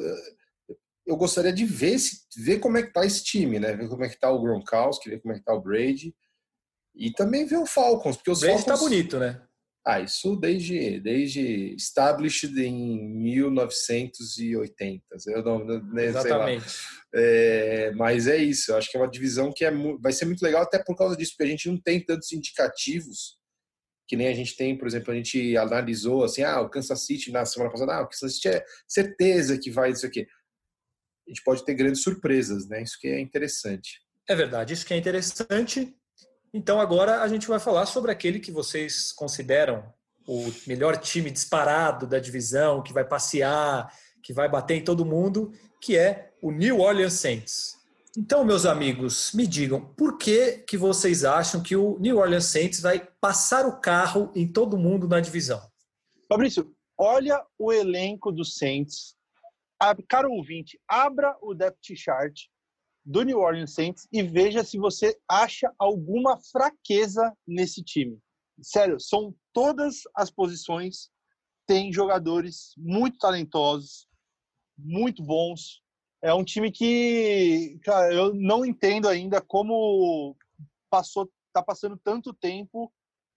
S3: Eu gostaria de ver, se, ver como é que tá esse time, né? Ver como é que tá o Gronkowski, ver como é que tá o Brady. E também ver o Falcons, porque os
S1: Brady tá
S3: Falcons.
S1: tá bonito, né?
S3: Ah, isso desde, desde established em 1980. Eu não, né,
S1: Exatamente.
S3: É, mas é isso, eu acho que é uma divisão que é, vai ser muito legal até por causa disso, porque a gente não tem tantos indicativos que nem a gente tem, por exemplo, a gente analisou assim, ah, o Kansas City na semana passada, ah, o Kansas City é certeza que vai isso aqui. A gente pode ter grandes surpresas, né? Isso que é interessante.
S1: É verdade, isso que é interessante. Então agora a gente vai falar sobre aquele que vocês consideram o melhor time disparado da divisão, que vai passear, que vai bater em todo mundo, que é o New Orleans Saints. Então, meus amigos, me digam, por que, que vocês acham que o New Orleans Saints vai passar o carro em todo mundo na divisão?
S2: Fabrício, olha o elenco do Saints caro ouvinte, abra o depth chart do New Orleans Saints e veja se você acha alguma fraqueza nesse time. Sério, são todas as posições tem jogadores muito talentosos, muito bons. É um time que, cara, eu não entendo ainda como passou, tá passando tanto tempo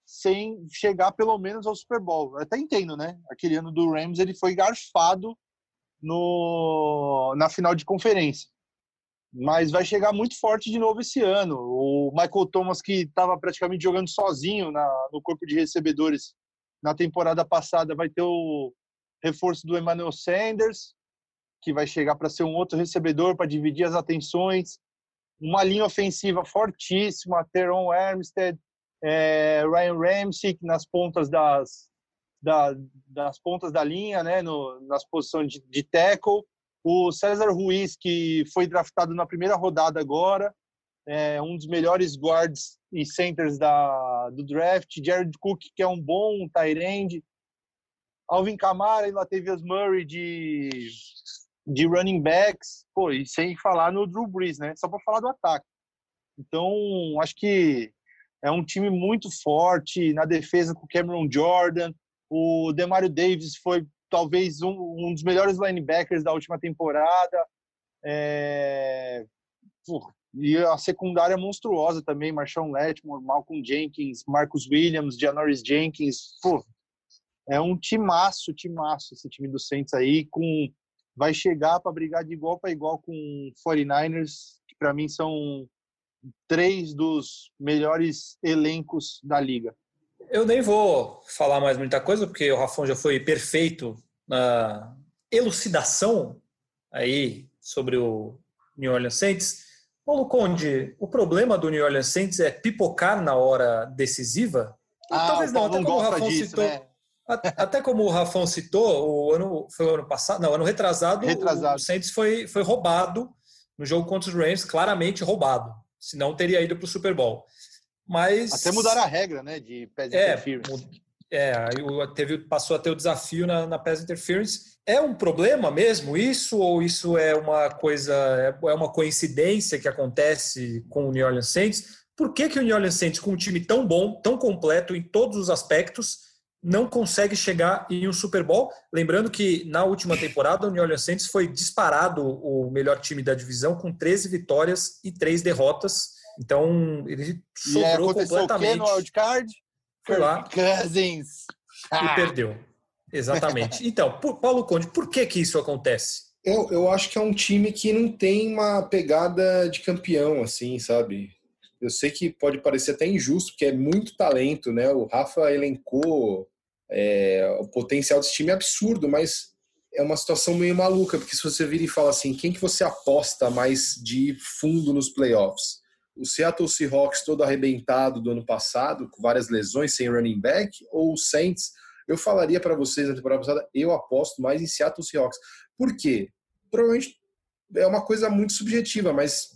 S2: sem chegar pelo menos ao Super Bowl. Eu até entendo, né? Aquele ano do Rams ele foi garfado no, na final de conferência. Mas vai chegar muito forte de novo esse ano. O Michael Thomas, que estava praticamente jogando sozinho na, no corpo de recebedores na temporada passada, vai ter o reforço do Emmanuel Sanders, que vai chegar para ser um outro recebedor para dividir as atenções. Uma linha ofensiva fortíssima, Teron Armstead, é, Ryan Ramsey nas pontas das, da, das pontas da linha, né, no, nas posições de, de tackle. O César Ruiz, que foi draftado na primeira rodada agora, é um dos melhores guards e centers da, do draft. Jared Cook, que é um bom tight end. Alvin Kamara e Latavius Murray de, de running backs. Pô, e sem falar no Drew Brees, né? Só para falar do ataque. Então, acho que é um time muito forte na defesa com Cameron Jordan. O Demario Davis foi talvez um, um dos melhores linebackers da última temporada. É... e a secundária monstruosa também, Marshawn Letmore, Malcolm Jenkins, Marcus Williams, Janoris Jenkins. Pô, é um timaço, timaço esse time do Saints aí, com vai chegar para brigar de igual para igual com 49ers, que para mim são três dos melhores elencos da liga.
S1: Eu nem vou falar mais muita coisa, porque o Rafão já foi perfeito na elucidação aí sobre o New Orleans Saints. Paulo Conde, o problema do New Orleans Saints é pipocar na hora decisiva?
S2: Ah, Talvez não, até como o Rafão disso, citou. Né?
S1: Até como o Rafão citou, o ano foi o ano passado, não, ano retrasado,
S2: retrasado.
S1: o Saints foi, foi roubado no jogo contra os Rams, claramente roubado senão teria ido para o Super Bowl. Mas
S2: até mudaram a regra, né, de pass é, interference.
S1: É, teve, passou a ter o desafio na, na pass interference. É um problema mesmo isso ou isso é uma coisa, é, é uma coincidência que acontece com o New Orleans Saints? Por que, que o New Orleans Saints, com um time tão bom, tão completo em todos os aspectos, não consegue chegar em um Super Bowl? Lembrando que na última temporada o New Orleans Saints foi disparado o melhor time da divisão com 13 vitórias e 3 derrotas. Então ele sobrou
S2: e completamente. O no wildcard?
S1: Foi lá.
S2: Cousins.
S1: E ah. perdeu. Exatamente. Então, Paulo Conde, por que que isso acontece?
S3: Eu, eu acho que é um time que não tem uma pegada de campeão, assim, sabe? Eu sei que pode parecer até injusto, porque é muito talento, né? O Rafa elencou é, o potencial desse time é absurdo, mas é uma situação meio maluca, porque se você vira e fala assim, quem que você aposta mais de fundo nos playoffs? O Seattle Seahawks todo arrebentado do ano passado, com várias lesões, sem running back, ou o Saints? Eu falaria para vocês na temporada passada, eu aposto mais em Seattle Seahawks. Por quê? Provavelmente é uma coisa muito subjetiva, mas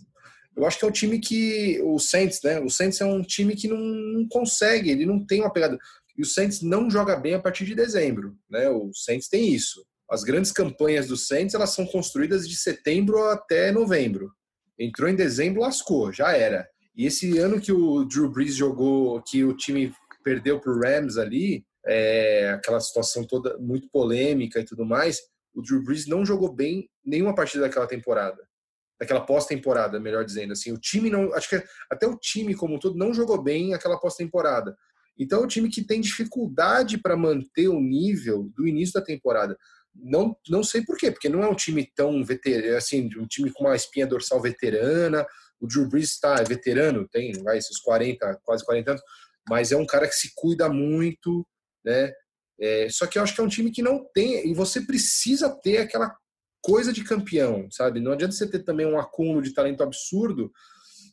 S3: eu acho que é um time que o Saints, né? O Saints é um time que não, não consegue, ele não tem uma pegada. E o Saints não joga bem a partir de dezembro, né? O Saints tem isso. As grandes campanhas do Saints elas são construídas de setembro até novembro. Entrou em dezembro, lascou, já era. E esse ano que o Drew Brees jogou, que o time perdeu para o Rams ali, é, aquela situação toda muito polêmica e tudo mais, o Drew Brees não jogou bem nenhuma partida daquela temporada. Daquela pós-temporada, melhor dizendo. Assim, o time não. Acho que até o time como um todo não jogou bem aquela pós-temporada. Então é um time que tem dificuldade para manter o nível do início da temporada. Não, não sei por quê, porque não é um time tão veterano, assim, um time com uma espinha dorsal veterana. O Drew Brees está é veterano, tem vai, esses 40, quase 40 anos, mas é um cara que se cuida muito, né? É, só que eu acho que é um time que não tem, e você precisa ter aquela coisa de campeão, sabe? Não adianta você ter também um acúmulo de talento absurdo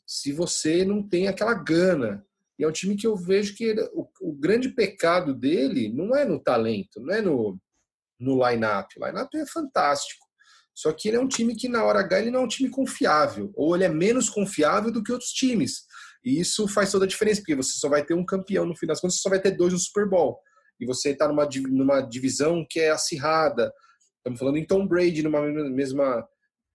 S3: se você não tem aquela gana. E é um time que eu vejo que ele, o, o, grande pecado dele não é no talento, não é no, no line-up. O line-up é fantástico. Só que ele é um time que, na hora H, ele não é um time confiável. Ou ele é menos confiável do que outros times. E isso faz toda a diferença, porque você só vai ter um campeão no fim das contas, você só vai ter dois no Super Bowl. E você está numa, numa divisão que é acirrada. Estamos falando em Tom Brady numa mesma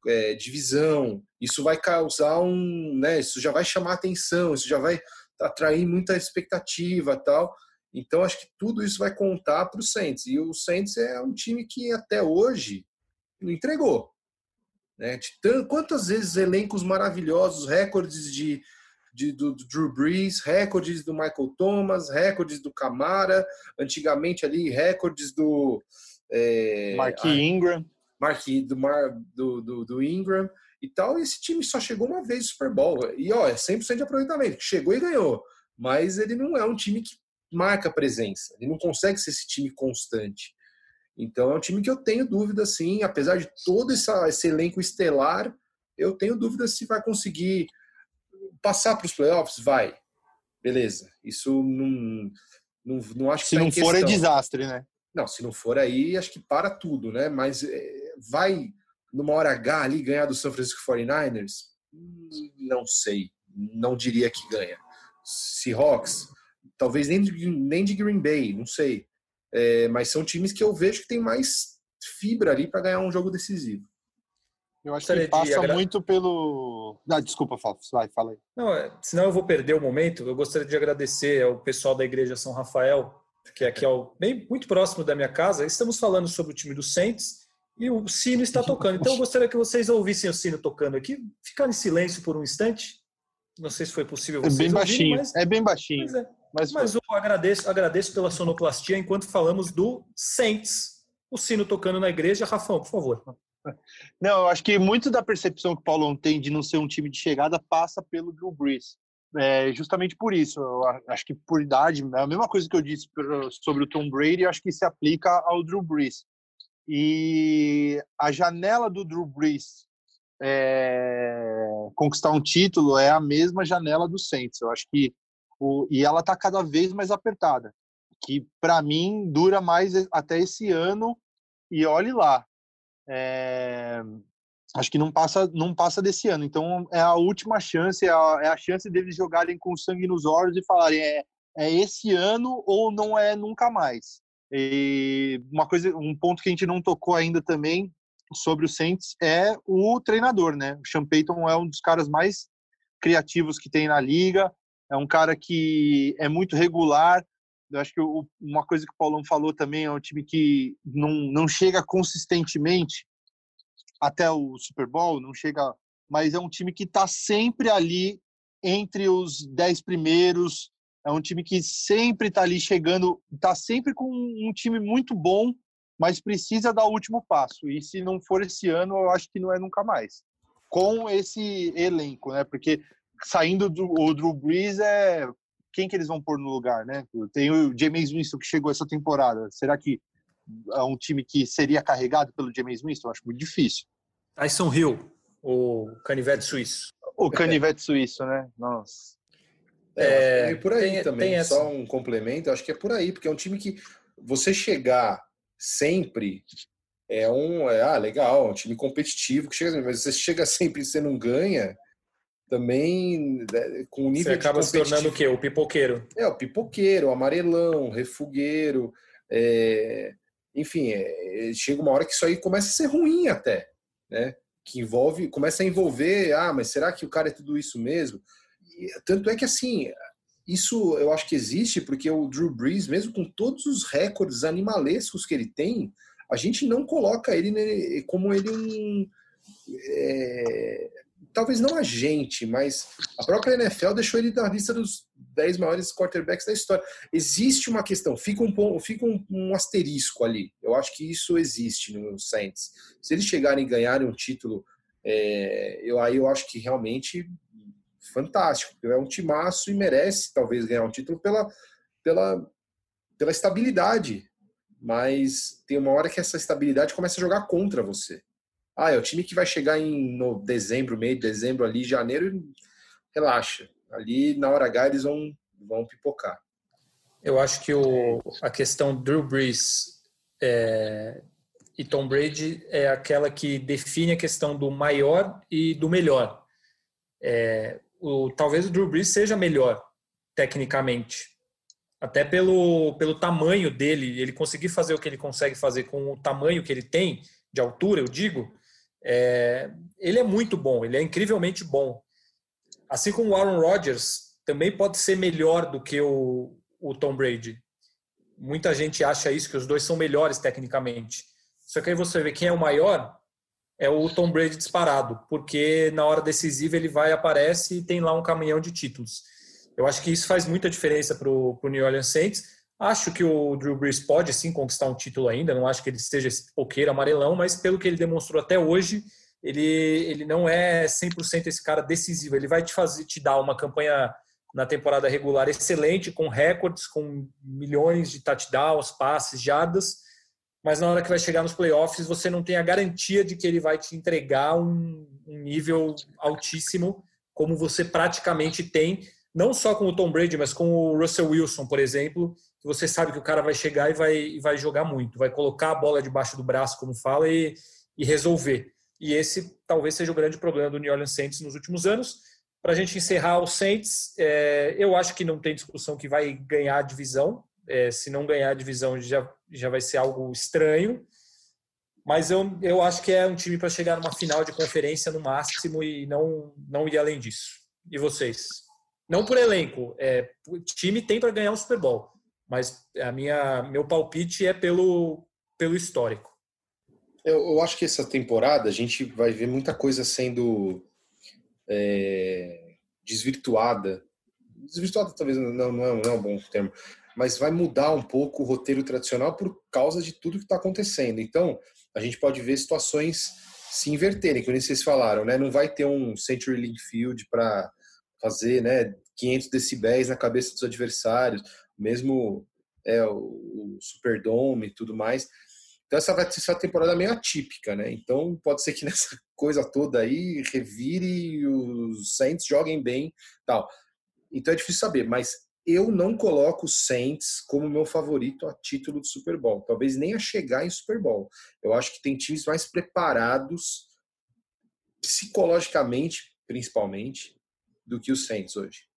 S3: é, divisão. Isso vai causar um, né? Isso já vai chamar atenção, isso já vai atrair muita expectativa, tal. Então acho que tudo isso vai contar para o Saints. E o Saints é um time que até hoje não entregou. Né? Quantas vezes elencos maravilhosos, recordes de, de do, do, Drew Brees, recordes do Michael Thomas, recordes do Camara, antigamente ali recordes do
S2: é, Mark Ingram,
S3: Mark do, Mar, do, do, do, Ingram e tal. E esse time só chegou uma vez no Super Bowl e ó é 100% de aproveitamento, chegou e ganhou. Mas ele não é um time que marca presença, ele não consegue ser esse time constante. Então é um time que eu tenho dúvida, sim, apesar de todo essa, esse elenco estelar, eu tenho dúvida se vai conseguir passar para os playoffs. Vai, beleza. Isso não, não, não acho que
S2: se tá não for é desastre, né?
S3: Não, se não for aí, acho que para tudo, né? Mas é, vai numa hora H ali ganhar do San Francisco 49ers? Não sei, não diria que ganha. Seahawks, talvez nem de, nem de Green Bay, não sei. É, mas são times que eu vejo que tem mais fibra ali para ganhar um jogo decisivo.
S2: Eu acho que passa agra... muito pelo. Ah, desculpa, vai, fala aí.
S1: Não, é, senão eu vou perder o momento. Eu gostaria de agradecer ao pessoal da Igreja São Rafael, que é aqui ao, bem, muito próximo da minha casa. Estamos falando sobre o time do Saints e o sino está tocando. Então eu gostaria que vocês ouvissem o sino tocando aqui, ficar em silêncio por um instante. Não sei se foi possível vocês
S2: É bem baixinho, ouvirem, mas... é bem baixinho.
S1: Mas é. Mas, Mas eu agradeço, agradeço pela sonoplastia enquanto falamos do Saints, o sino tocando na igreja. Rafão, por favor.
S2: Não, eu acho que muito da percepção que o Paulo tem de não ser um time de chegada passa pelo Drew Brees. É, justamente por isso, eu acho que por idade, é a mesma coisa que eu disse sobre o Tom Brady, eu acho que se aplica ao Drew Brees. E a janela do Drew Brees é, conquistar um título é a mesma janela do Saints. Eu acho que o, e ela está cada vez mais apertada, que para mim dura mais até esse ano e olhe lá. É, acho que não passa, não passa desse ano. Então é a última chance, é a, é a chance deles jogarem com sangue nos olhos e falarem é, é esse ano ou não é nunca mais. E uma coisa, um ponto que a gente não tocou ainda também sobre o Saints é o treinador, né? O Sean Payton é um dos caras mais criativos que tem na liga é um cara que é muito regular. Eu acho que uma coisa que o Paulão falou também é um time que não, não chega consistentemente até o Super Bowl, não chega, mas é um time que está sempre ali entre os dez primeiros. É um time que sempre está ali chegando, está sempre com um time muito bom, mas precisa dar o último passo. E se não for esse ano, eu acho que não é nunca mais. Com esse elenco, né? Porque saindo do o Drew Brees, é quem que eles vão pôr no lugar, né? Tem o James Winston que chegou essa temporada. Será que é um time que seria carregado pelo James Winston? acho muito difícil.
S1: Tyson Hill, o canivete suíço.
S2: O canivete suíço, né? Nossa.
S3: É, é por aí tem, também. Tem Só um complemento, acho que é por aí, porque é um time que você chegar sempre é um. É, ah, legal, um time competitivo que chega, mas você chega sempre e você não ganha também né, com o nível
S1: Você acaba se tornando o quê? O pipoqueiro.
S3: É, o pipoqueiro, o amarelão, o refugueiro. É... Enfim, é... chega uma hora que isso aí começa a ser ruim até, né? Que envolve, começa a envolver, ah, mas será que o cara é tudo isso mesmo? E, tanto é que assim, isso eu acho que existe porque o Drew Brees, mesmo com todos os recordes animalescos que ele tem, a gente não coloca ele como ele um. É, talvez não a gente, mas a própria NFL deixou ele na lista dos 10 maiores quarterbacks da história. Existe uma questão, fica um, fica um, um asterisco ali. Eu acho que isso existe no Saints. Se eles chegarem e ganharem um título, é, eu, aí eu acho que realmente fantástico. É um timaço e merece talvez ganhar um título pela, pela, pela estabilidade. Mas tem uma hora que essa estabilidade começa a jogar contra você. Ah, é o time que vai chegar em no dezembro, meio de dezembro, ali, janeiro, relaxa. Ali, na hora H, eles vão, vão pipocar.
S1: Eu acho que o, a questão Drew Brees é, e Tom Brady é aquela que define a questão do maior e do melhor. É, o, talvez o Drew Brees seja melhor tecnicamente, até pelo, pelo tamanho dele, ele conseguir fazer o que ele consegue fazer com o tamanho que ele tem, de altura, eu digo, é, ele é muito bom, ele é incrivelmente bom. Assim como o Aaron Rodgers também pode ser melhor do que o, o Tom Brady. Muita gente acha isso, que os dois são melhores tecnicamente. Só que aí você vê quem é o maior, é o Tom Brady disparado, porque na hora decisiva ele vai, aparece e tem lá um caminhão de títulos. Eu acho que isso faz muita diferença para o New Orleans Saints. Acho que o Drew Brees pode sim conquistar um título ainda, não acho que ele esteja esse poqueiro amarelão, mas pelo que ele demonstrou até hoje, ele, ele não é 100% esse cara decisivo. Ele vai te fazer te dar uma campanha na temporada regular excelente, com recordes, com milhões de touchdowns, passes, jardas, mas na hora que vai chegar nos playoffs, você não tem a garantia de que ele vai te entregar um, um nível altíssimo, como você praticamente tem, não só com o Tom Brady, mas com o Russell Wilson, por exemplo, que você sabe que o cara vai chegar e vai, e vai jogar muito, vai colocar a bola debaixo do braço, como fala, e, e resolver. E esse talvez seja o grande problema do New Orleans Saints nos últimos anos. Para a gente encerrar o Saints, é, eu acho que não tem discussão que vai ganhar a divisão. É, se não ganhar a divisão, já, já vai ser algo estranho. Mas eu, eu acho que é um time para chegar numa final de conferência no máximo e não, não ir além disso. E vocês? Não por elenco, é, o time tem para ganhar um Super Bowl, mas a minha, meu palpite é pelo, pelo histórico.
S3: Eu, eu, acho que essa temporada a gente vai ver muita coisa sendo é, desvirtuada. Desvirtuada talvez não, não, é, não é um bom termo, mas vai mudar um pouco o roteiro tradicional por causa de tudo que está acontecendo. Então, a gente pode ver situações se inverterem, como vocês falaram, né? Não vai ter um Century Link Field para fazer, né, 500 decibéis na cabeça dos adversários, mesmo é, o, o Superdome e tudo mais. Então essa vai ser uma temporada meio atípica, né? Então pode ser que nessa coisa toda aí revire os Saints joguem bem, tal. Então é difícil saber, mas eu não coloco os Saints como meu favorito a título de Super Bowl, talvez nem a chegar em Super Bowl. Eu acho que tem times mais preparados psicologicamente, principalmente, do que os Saints hoje.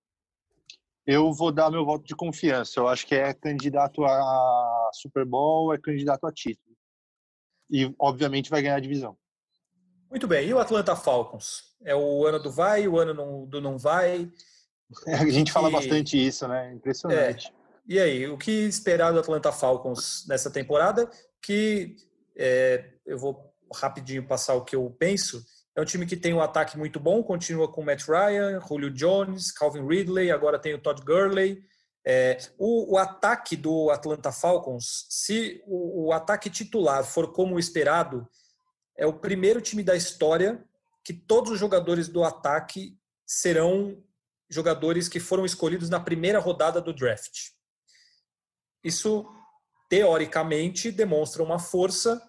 S2: Eu vou dar meu voto de confiança. Eu acho que é candidato a Super Bowl, é candidato a título e, obviamente, vai ganhar a divisão.
S1: Muito bem. E o Atlanta Falcons? É o ano do vai, o ano do não vai?
S2: a gente fala bastante isso, né? Impressionante. É.
S1: E aí, o que esperar do Atlanta Falcons nessa temporada? Que é, eu vou rapidinho passar o que eu penso. É um time que tem um ataque muito bom, continua com Matt Ryan, Julio Jones, Calvin Ridley, agora tem o Todd Gurley. É, o, o, ataque do Atlanta Falcons, se o, o, ataque titular for como esperado, é o primeiro time da história que todos os jogadores do ataque serão jogadores que foram escolhidos na primeira rodada do draft. Isso, teoricamente, demonstra uma força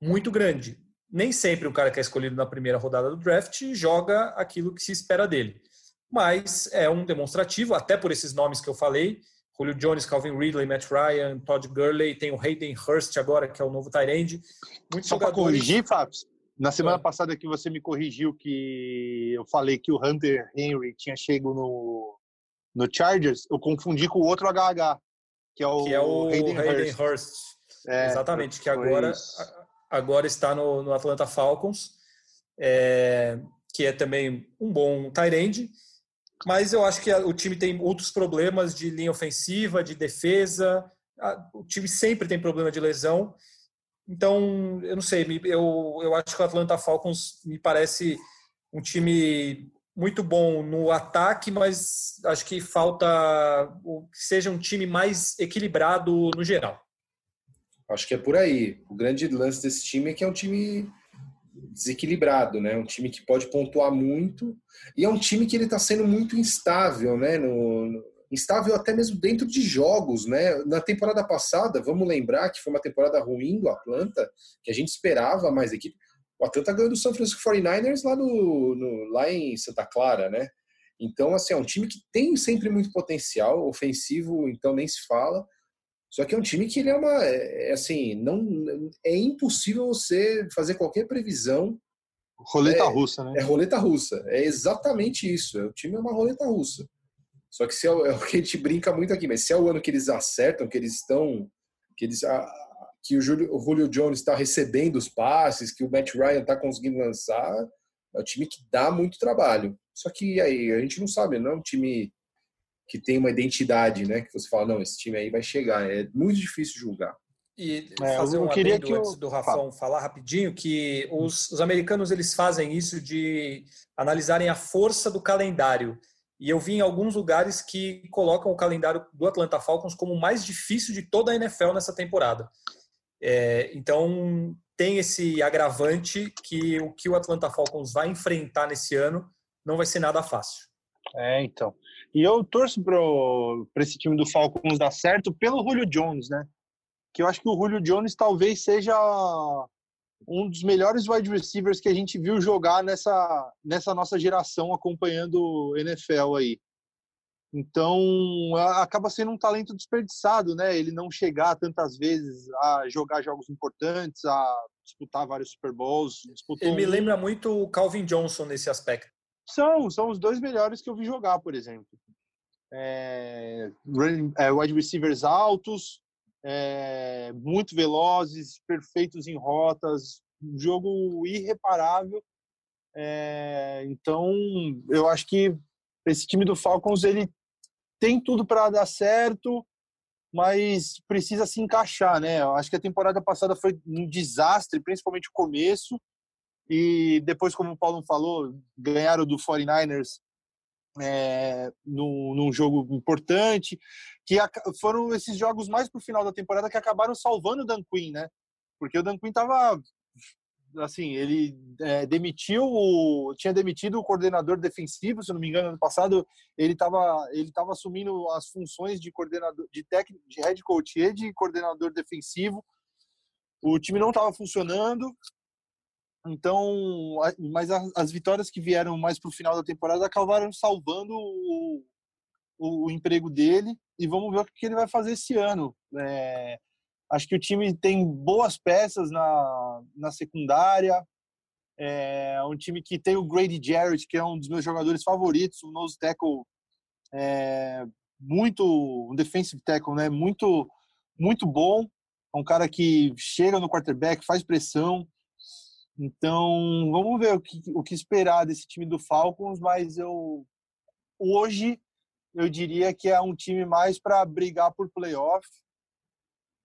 S1: muito grande. Nem sempre o cara que é escolhido na primeira rodada do draft joga aquilo que se espera dele mas é um demonstrativo, até por esses nomes que eu falei, Julio Jones, Calvin Ridley, Matt Ryan, Todd Gurley, tem o Hayden Hurst agora, que é o novo Tyrande.
S2: Muitos Só jogadores... para corrigir, Fábio, na semana é. passada que você me corrigiu que eu falei que o Hunter Henry tinha chego no, no Chargers, eu confundi com o outro HH, que é o,
S1: que é o Hayden, Hayden Hurst. Hurst. É, Exatamente, que agora, agora está no, no Atlanta Falcons, é, que é também um bom Tyrande mas eu acho que o time tem outros problemas de linha ofensiva, de defesa. O time sempre tem problema de lesão. Então, eu não sei, eu, eu acho que o Atlanta Falcons me parece um time muito bom no ataque, mas acho que falta que seja um time mais equilibrado no geral.
S3: Acho que é por aí. O grande lance desse time é que é um time desequilibrado, né? Um time que pode pontuar muito e é um time que ele está sendo muito instável, né? No, no, instável até mesmo dentro de jogos, né? Na temporada passada, vamos lembrar que foi uma temporada ruim do Atlanta, que a gente esperava mais equipe. O Atlanta ganhou do San Francisco 49ers lá no, no lá em Santa Clara, né? Então, assim, é um time que tem sempre muito potencial ofensivo, então nem se fala. Só que é um time que ele é uma. É, é, assim, não, é impossível você fazer qualquer previsão.
S2: Roleta é, russa, né?
S3: É roleta russa. É exatamente isso. O time é uma roleta russa. Só que se é, é, o que a gente brinca muito aqui, mas se é o ano que eles acertam, que eles estão. que eles a, que o Julio, o Julio Jones está recebendo os passes, que o Matt Ryan está conseguindo lançar, é um time que dá muito trabalho. Só que aí a gente não sabe, não é um time que tem uma identidade, né? Que você fala, não, esse time aí vai chegar. É muito difícil julgar.
S1: E é, fazer um queria que eu... antes do Rafão falar rapidinho que os, os americanos eles fazem isso de analisarem a força do calendário. E eu vi em alguns lugares que colocam o calendário do Atlanta Falcons como o mais difícil de toda a NFL nessa temporada. É, então tem esse agravante que o que o Atlanta Falcons vai enfrentar nesse ano não vai ser nada fácil.
S2: É, então. E eu torço para esse time do Falcons dar certo pelo Julio Jones, né? Que eu acho que o Julio Jones talvez seja um dos melhores wide receivers que a gente viu jogar nessa, nessa nossa geração acompanhando o NFL aí. Então, acaba sendo um talento desperdiçado, né? Ele não chegar tantas vezes a jogar jogos importantes, a disputar vários Super Bowls.
S1: Ele me lembra muito o Calvin Johnson nesse aspecto.
S2: São, são os dois melhores que eu vi jogar, por exemplo. É, é, wide receivers altos, é, muito velozes, perfeitos em rotas, um jogo irreparável. É, então, eu acho que esse time do Falcons ele tem tudo para dar certo, mas precisa se encaixar, né? Eu acho que a temporada passada foi um desastre, principalmente o começo, e depois, como o Paulo falou, ganharam do 49ers é, num, num, jogo importante, que foram esses jogos mais pro final da temporada que acabaram salvando o Dan Quinn, né? Porque o Dan Quinn tava assim, ele é, demitiu o, tinha demitido o coordenador defensivo, se não me engano, ano passado ele estava ele tava assumindo as funções de coordenador, de técnico, de head coach e de coordenador defensivo. O time não estava funcionando, então, mas as vitórias que vieram mais para o final da temporada acabaram salvando o, o, o, emprego dele e vamos ver o que ele vai fazer esse ano. É, acho que o time tem boas peças na, na secundária. É um time que tem o Grady Jarrett, que é um dos meus jogadores favoritos, um nose tackle é, muito, um defensive tackle, né? Muito, muito bom. É um cara que chega no quarterback, faz pressão, então, vamos ver o que, o que esperar desse time do Falcons, mas eu hoje eu diria que é um time mais para brigar por playoff.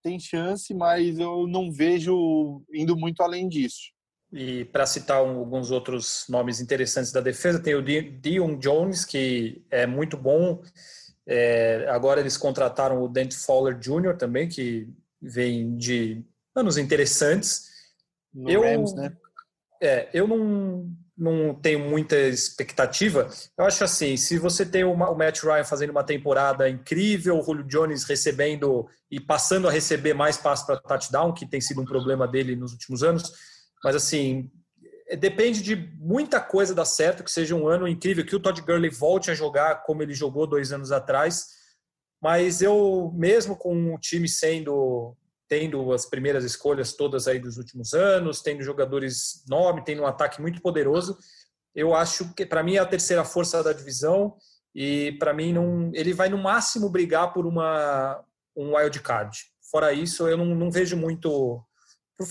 S2: Tem chance, mas eu não vejo indo muito além disso.
S1: E para citar alguns outros nomes interessantes da defesa, tem o Dion Jones, que é muito bom. É, agora eles contrataram o Dante Fowler Jr. também, que vem de anos interessantes.
S2: No eu, Rams, né?
S1: É, eu não, não tenho muita expectativa. Eu acho assim, se você tem uma, o Matt Ryan fazendo uma temporada incrível, o Julio Jones recebendo e passando a receber mais passos para touchdown, que tem sido um problema dele nos últimos anos, mas assim, é, depende de muita coisa dar certo, que seja um ano incrível, que o Todd Gurley volte a jogar como ele jogou dois anos atrás, mas eu, mesmo com o time sendo tendo as primeiras escolhas todas aí dos últimos anos, tendo jogadores nome, tendo um ataque muito poderoso. Eu acho que para mim é a terceira força da divisão e para mim não, ele vai no máximo brigar por uma um wild card. Fora isso, eu não, não vejo muito,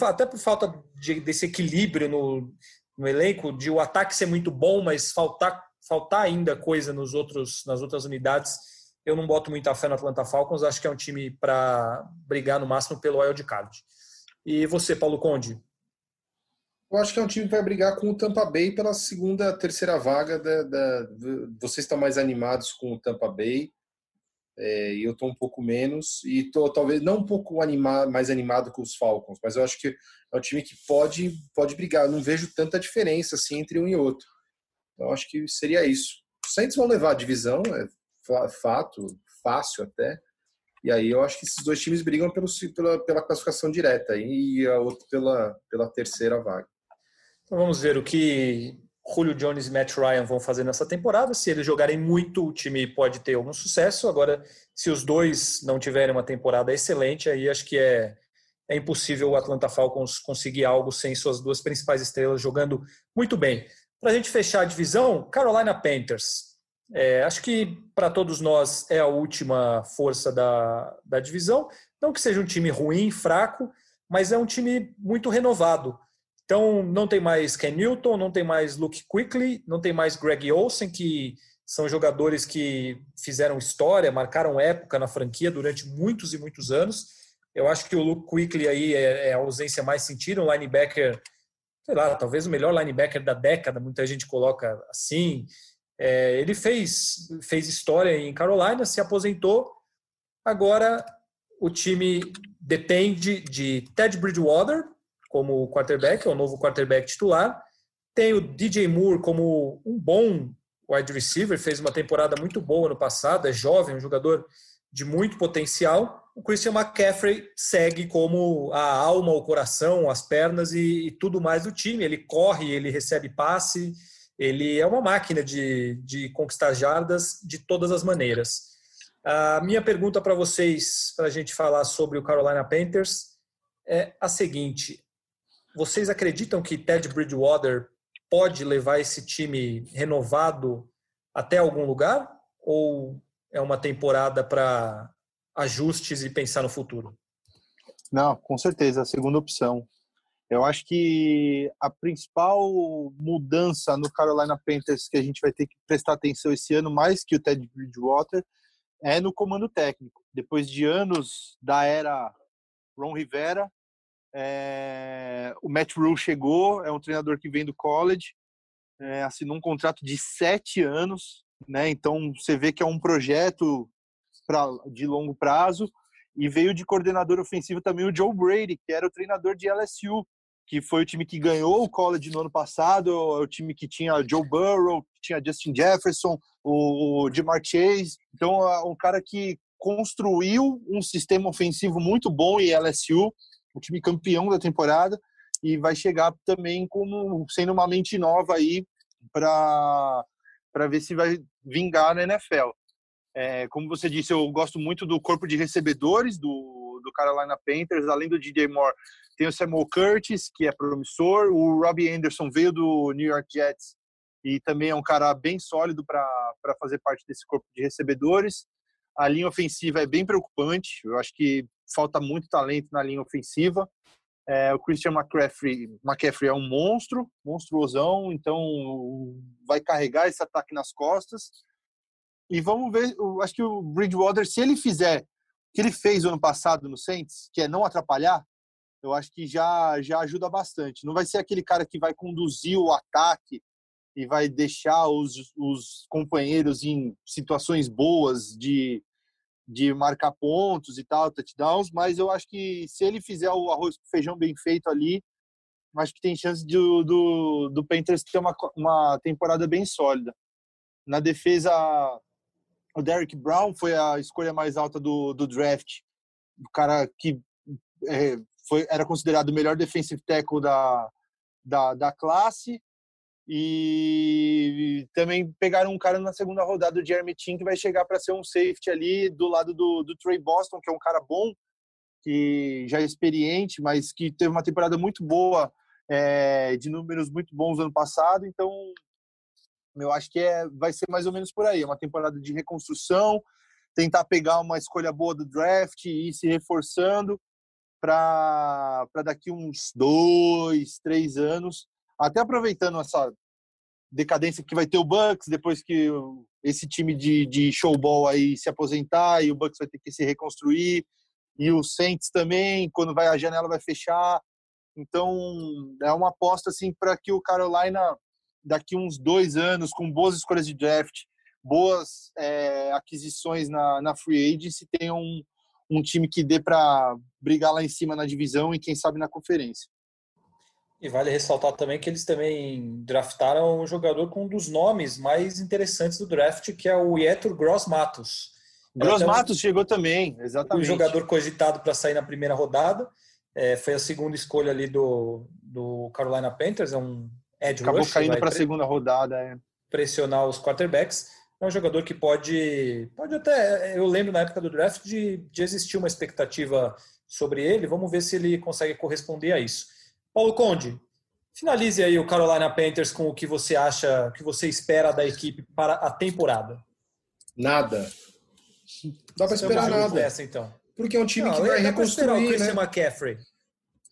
S1: até por falta de, desse equilíbrio no, no elenco, de o ataque ser muito bom, mas faltar faltar ainda coisa nos outros nas outras unidades eu não boto muita fé no Atlanta Falcons, acho que é um time para brigar no máximo pelo wild card. E você, Paulo Conde?
S3: Eu acho que é um time que vai brigar com o Tampa Bay pela segunda, terceira vaga. Da, da vocês estão mais animados com o Tampa Bay, é, e eu estou um pouco menos. E estou talvez não um pouco mais animado com os Falcons, mas eu acho que é um time que pode, pode brigar. Eu não vejo tanta diferença assim entre um e outro. Então acho que seria isso. Os Saints vão levar a divisão, é fato, fácil até. E aí eu acho que esses dois times brigam pelo, pela, pela classificação direta e a outra pela, pela terceira vaga.
S1: Então vamos ver o que Julio Jones e Matt Ryan vão fazer nessa temporada. Se eles jogarem muito, o time pode ter algum sucesso. Agora, se os dois não tiverem uma temporada excelente, aí acho que é, é impossível o Atlanta Falcons conseguir algo sem suas duas principais estrelas jogando muito bem. Para a gente fechar a divisão, Carolina Panthers. É, acho que para todos nós é a última força da, da divisão. Não que seja um time ruim, fraco, mas é um time muito renovado. Então, não tem mais Ken Newton, não tem mais Luke Quickly, não tem mais Greg Olsen, que são jogadores que fizeram história, marcaram época na franquia durante muitos e muitos anos. Eu acho que o Luke Quickly aí é, é a ausência mais sentida, um linebacker, sei lá, talvez o melhor linebacker da década, muita gente coloca assim. É, ele fez, fez história em Carolina, se aposentou. Agora o time depende de Ted Bridgewater como quarterback, é o novo quarterback titular. Tem o DJ Moore como um bom wide receiver, fez uma temporada muito boa no passado, é jovem, um jogador de muito potencial. O Christian McCaffrey segue como a alma, o coração, as pernas e, e tudo mais do time. Ele corre, ele recebe passe, ele é uma máquina de, de conquistar jardas de todas as maneiras. A minha pergunta para vocês, para a gente falar sobre o Carolina Panthers, é a seguinte: vocês acreditam que Ted Bridgewater pode levar esse time renovado até algum lugar? Ou é uma temporada para ajustes e pensar no futuro?
S2: Não, com certeza, a segunda opção. Eu acho que a principal mudança no Carolina Panthers que a gente vai ter que prestar atenção esse ano, mais que o Ted Bridgewater, é no comando técnico. Depois de anos da era Ron Rivera, é... o Matt Rule chegou, é um treinador que vem do college, é, assinou um contrato de sete anos, né? Então você vê que é um projeto pra, de longo prazo. E veio de coordenador ofensivo também o Joe Brady, que era o treinador de LSU, que foi o time que ganhou o college no ano passado, o time que tinha Joe Burrow, que tinha Justin Jefferson, o Jamar Chase. Então, um cara que construiu um sistema ofensivo muito bom em LSU, o time campeão da temporada, e vai chegar também como sendo uma mente nova aí para para ver se vai vingar na NFL. É, como você disse, eu gosto muito do corpo de recebedores do, do Carolina Panthers, além do DJ Moore, tem o Samuel Curtis, que é promissor. O Robbie Anderson veio do New York Jets e também é um cara bem sólido para fazer parte desse corpo de recebedores. A linha ofensiva é bem preocupante. Eu acho que falta muito talento na linha ofensiva. É, o Christian McCaffrey, McCaffrey é um monstro, monstruosão, então vai carregar esse ataque nas costas. E vamos ver, eu acho que o Bridgewater, se ele fizer que ele fez ano passado no Saints, que é não atrapalhar, eu acho que já, já ajuda bastante. Não vai ser aquele cara que vai conduzir o ataque e vai deixar os, os companheiros em situações boas de, de marcar pontos e tal, touchdowns, mas eu acho que se ele fizer o arroz com feijão bem feito ali, acho que tem chance de, do, do Panthers ter uma, uma temporada bem sólida. Na defesa, o Derrick Brown foi a escolha mais alta do, do draft, o cara que é, foi, era considerado o melhor defensive tackle da, da, da classe. E também pegaram um cara na segunda rodada, o Jeremy Chin, que vai chegar para ser um safety ali do lado do, do Trey Boston, que é um cara bom, que já é experiente, mas que teve uma temporada muito boa, é, de números muito bons ano passado. Então, eu acho que é, vai ser mais ou menos por aí. É uma temporada de reconstrução, tentar pegar uma escolha boa do draft e ir se reforçando para daqui uns dois, três anos, até aproveitando essa decadência que vai ter o Bucks depois que esse time de, de showball aí se aposentar e o Bucks vai ter que se reconstruir e o Saints também quando vai a janela vai fechar então é uma aposta assim para que o Carolina daqui uns dois anos com boas escolhas de draft boas é, aquisições na, na free agency tenha um, um time que dê para brigar lá em cima na divisão e quem sabe na conferência.
S1: E vale ressaltar também que eles também draftaram um jogador com um dos nomes mais interessantes do draft, que é o Yetur Gross Matos.
S2: Gross Matos chegou também, exatamente.
S1: Um jogador cogitado para sair na primeira rodada. É, foi a segunda escolha ali do, do Carolina Panthers, é um edge
S2: Acabou rush, caindo para a segunda rodada. É.
S1: Pressionar os quarterbacks é um jogador que pode, pode até. Eu lembro na época do draft de, de existir uma expectativa sobre ele. Vamos ver se ele consegue corresponder a isso. Paulo Conde, finalize aí o Carolina Panthers com o que você acha, o que você espera da equipe para a temporada.
S3: Nada. Não dá para esperar nada.
S1: Essa, então.
S3: Porque é um time Não, que vai reconstruir, o
S1: Christian né? McCaffrey.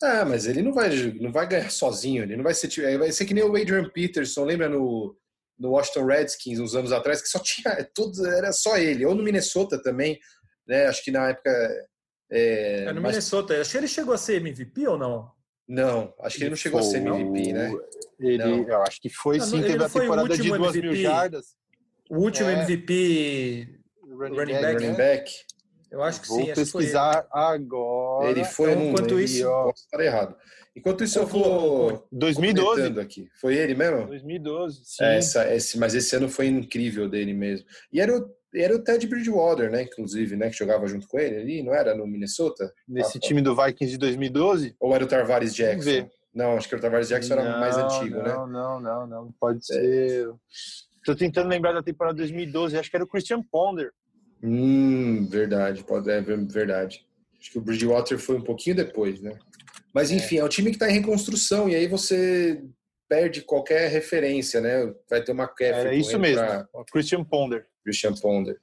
S3: Ah, mas ele não vai, não vai ganhar sozinho, ele não vai ser, vai ser que nem o Adrian Peterson, lembra no, no Washington Redskins uns anos atrás, que só tinha, é, todos, era só ele, ou no Minnesota também, né? Acho que na época.
S1: É, é no mas... Minnesota, acho que ele chegou a ser MVP ou não?
S3: Não, acho que ele não chegou foi, a ser MVP, né?
S2: Ele, não. eu acho que foi sim, teve a temporada de duas MVP, mil jardas.
S1: O último é. MVP running, running back. Running back. Eu acho que
S2: vou
S1: sim.
S2: pesquisar agora.
S3: Ele foi então, enquanto isso, posso estar errado. Enquanto isso, eu vou
S2: 2012
S3: aqui. Foi ele mesmo?
S2: 2012, sim.
S3: É, essa, esse, mas esse ano foi incrível dele mesmo. E era o, era o Ted Bridgewater, né? Inclusive, né? Que jogava junto com ele ali, não era no Minnesota?
S2: Nesse ah, time do Vikings de 2012?
S3: Ou era o Tarvares Jackson? Não, acho que o Tarvares Jackson não, era mais antigo,
S2: não,
S3: né?
S2: Não, não, não, não. Pode é. ser. Tô tentando lembrar da temporada 2012, acho que era o Christian Ponder.
S3: Hum, verdade, pode é verdade. Acho que o Bridgewater foi um pouquinho depois, né? Mas é. enfim, é, é um time que está em reconstrução e aí você perde qualquer referência, né? Vai ter uma
S2: quebra. É isso mesmo, pra... Christian Ponder.
S3: Christian Ponder.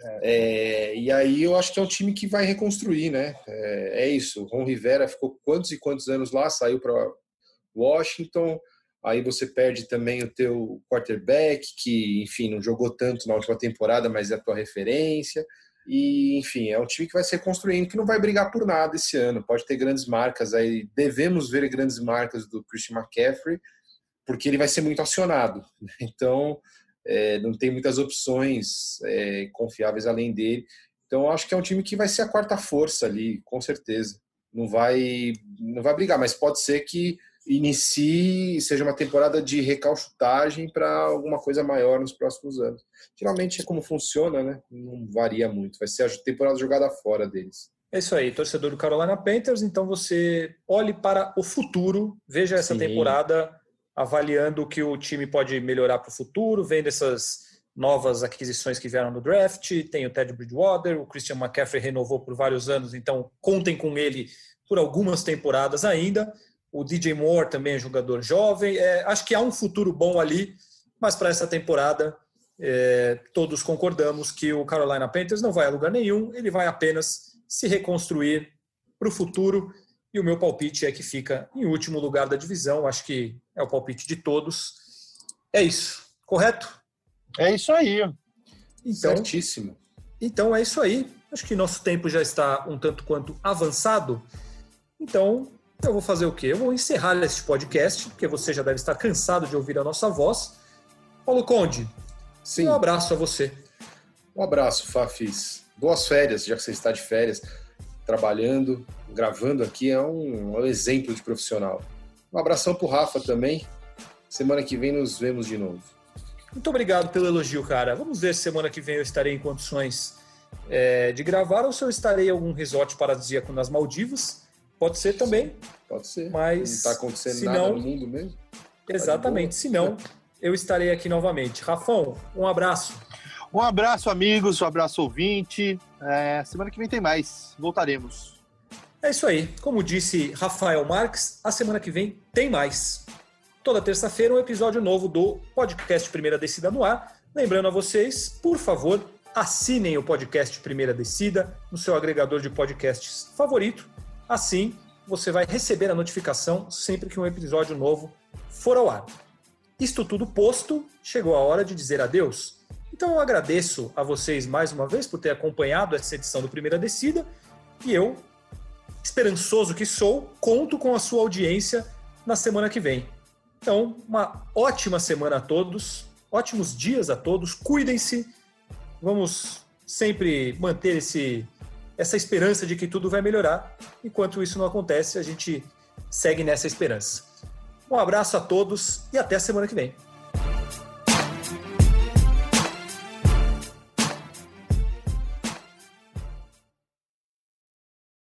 S3: É. É, e aí eu acho que é um time que vai reconstruir, né? É, é isso. O Ron Rivera ficou quantos e quantos anos lá, saiu para Washington. Aí você perde também o teu quarterback, que, enfim, não jogou tanto na última temporada, mas é a tua referência. E, enfim, é um time que vai se reconstruindo, que não vai brigar por nada esse ano. Pode ter grandes marcas aí. Devemos ver grandes marcas do Christian McCaffrey, porque ele vai ser muito acionado. Então, é, não tem muitas opções é, confiáveis além dele. Então, acho que é um time que vai ser a quarta força ali, com certeza. Não vai, não vai brigar, mas pode ser que inicie, seja uma temporada de recalchutagem para alguma coisa maior nos próximos anos. Geralmente é como funciona, né? Não varia muito. Vai ser a temporada jogada fora deles.
S1: É isso aí, torcedor do Carolina Panthers. Então você olhe para o futuro, veja essa Sim. temporada avaliando o que o time pode melhorar para o futuro, vendo essas novas aquisições que vieram no draft. Tem o Ted Bridgewater, o Christian McCaffrey renovou por vários anos, então contem com ele por algumas temporadas ainda. O DJ Moore também é jogador jovem. É, acho que há um futuro bom ali, mas para essa temporada é, todos concordamos que o Carolina Panthers não vai a lugar nenhum, ele vai apenas se reconstruir para o futuro. E o meu palpite é que fica em último lugar da divisão. Acho que é o palpite de todos. É isso, correto?
S2: É isso aí.
S3: Então, Certíssimo.
S1: Então é isso aí. Acho que nosso tempo já está um tanto quanto avançado. Então, eu vou fazer o quê? Eu vou encerrar este podcast, porque você já deve estar cansado de ouvir a nossa voz. Paulo Conde, Sim. um abraço a você.
S3: Um abraço, Fafis. Boas férias, já que você está de férias, trabalhando, gravando aqui, é um, é um exemplo de profissional. Um abração para o Rafa também. Semana que vem nos vemos de novo.
S1: Muito obrigado pelo elogio, cara. Vamos ver se semana que vem eu estarei em condições é, de gravar ou se eu estarei em algum resort paradisíaco nas Maldivas. Pode ser também.
S3: Pode ser.
S1: Mas
S3: não está acontecendo nada não, no mundo mesmo.
S1: Tá exatamente. Se não, eu estarei aqui novamente. Rafão, um abraço.
S2: Um abraço, amigos. Um abraço, ouvinte. É, semana que vem tem mais. Voltaremos.
S1: É isso aí. Como disse Rafael Marques, a semana que vem tem mais. Toda terça-feira, um episódio novo do podcast Primeira Descida no ar. Lembrando a vocês, por favor, assinem o podcast Primeira Descida no seu agregador de podcasts favorito Assim, você vai receber a notificação sempre que um episódio novo for ao ar. Isto tudo posto, chegou a hora de dizer adeus. Então eu agradeço a vocês mais uma vez por ter acompanhado essa edição do Primeira Descida e eu, esperançoso que sou, conto com a sua audiência na semana que vem. Então, uma ótima semana a todos, ótimos dias a todos, cuidem-se, vamos sempre manter esse essa esperança de que tudo vai melhorar. Enquanto isso não acontece, a gente segue nessa esperança. Um abraço a todos e até semana que vem.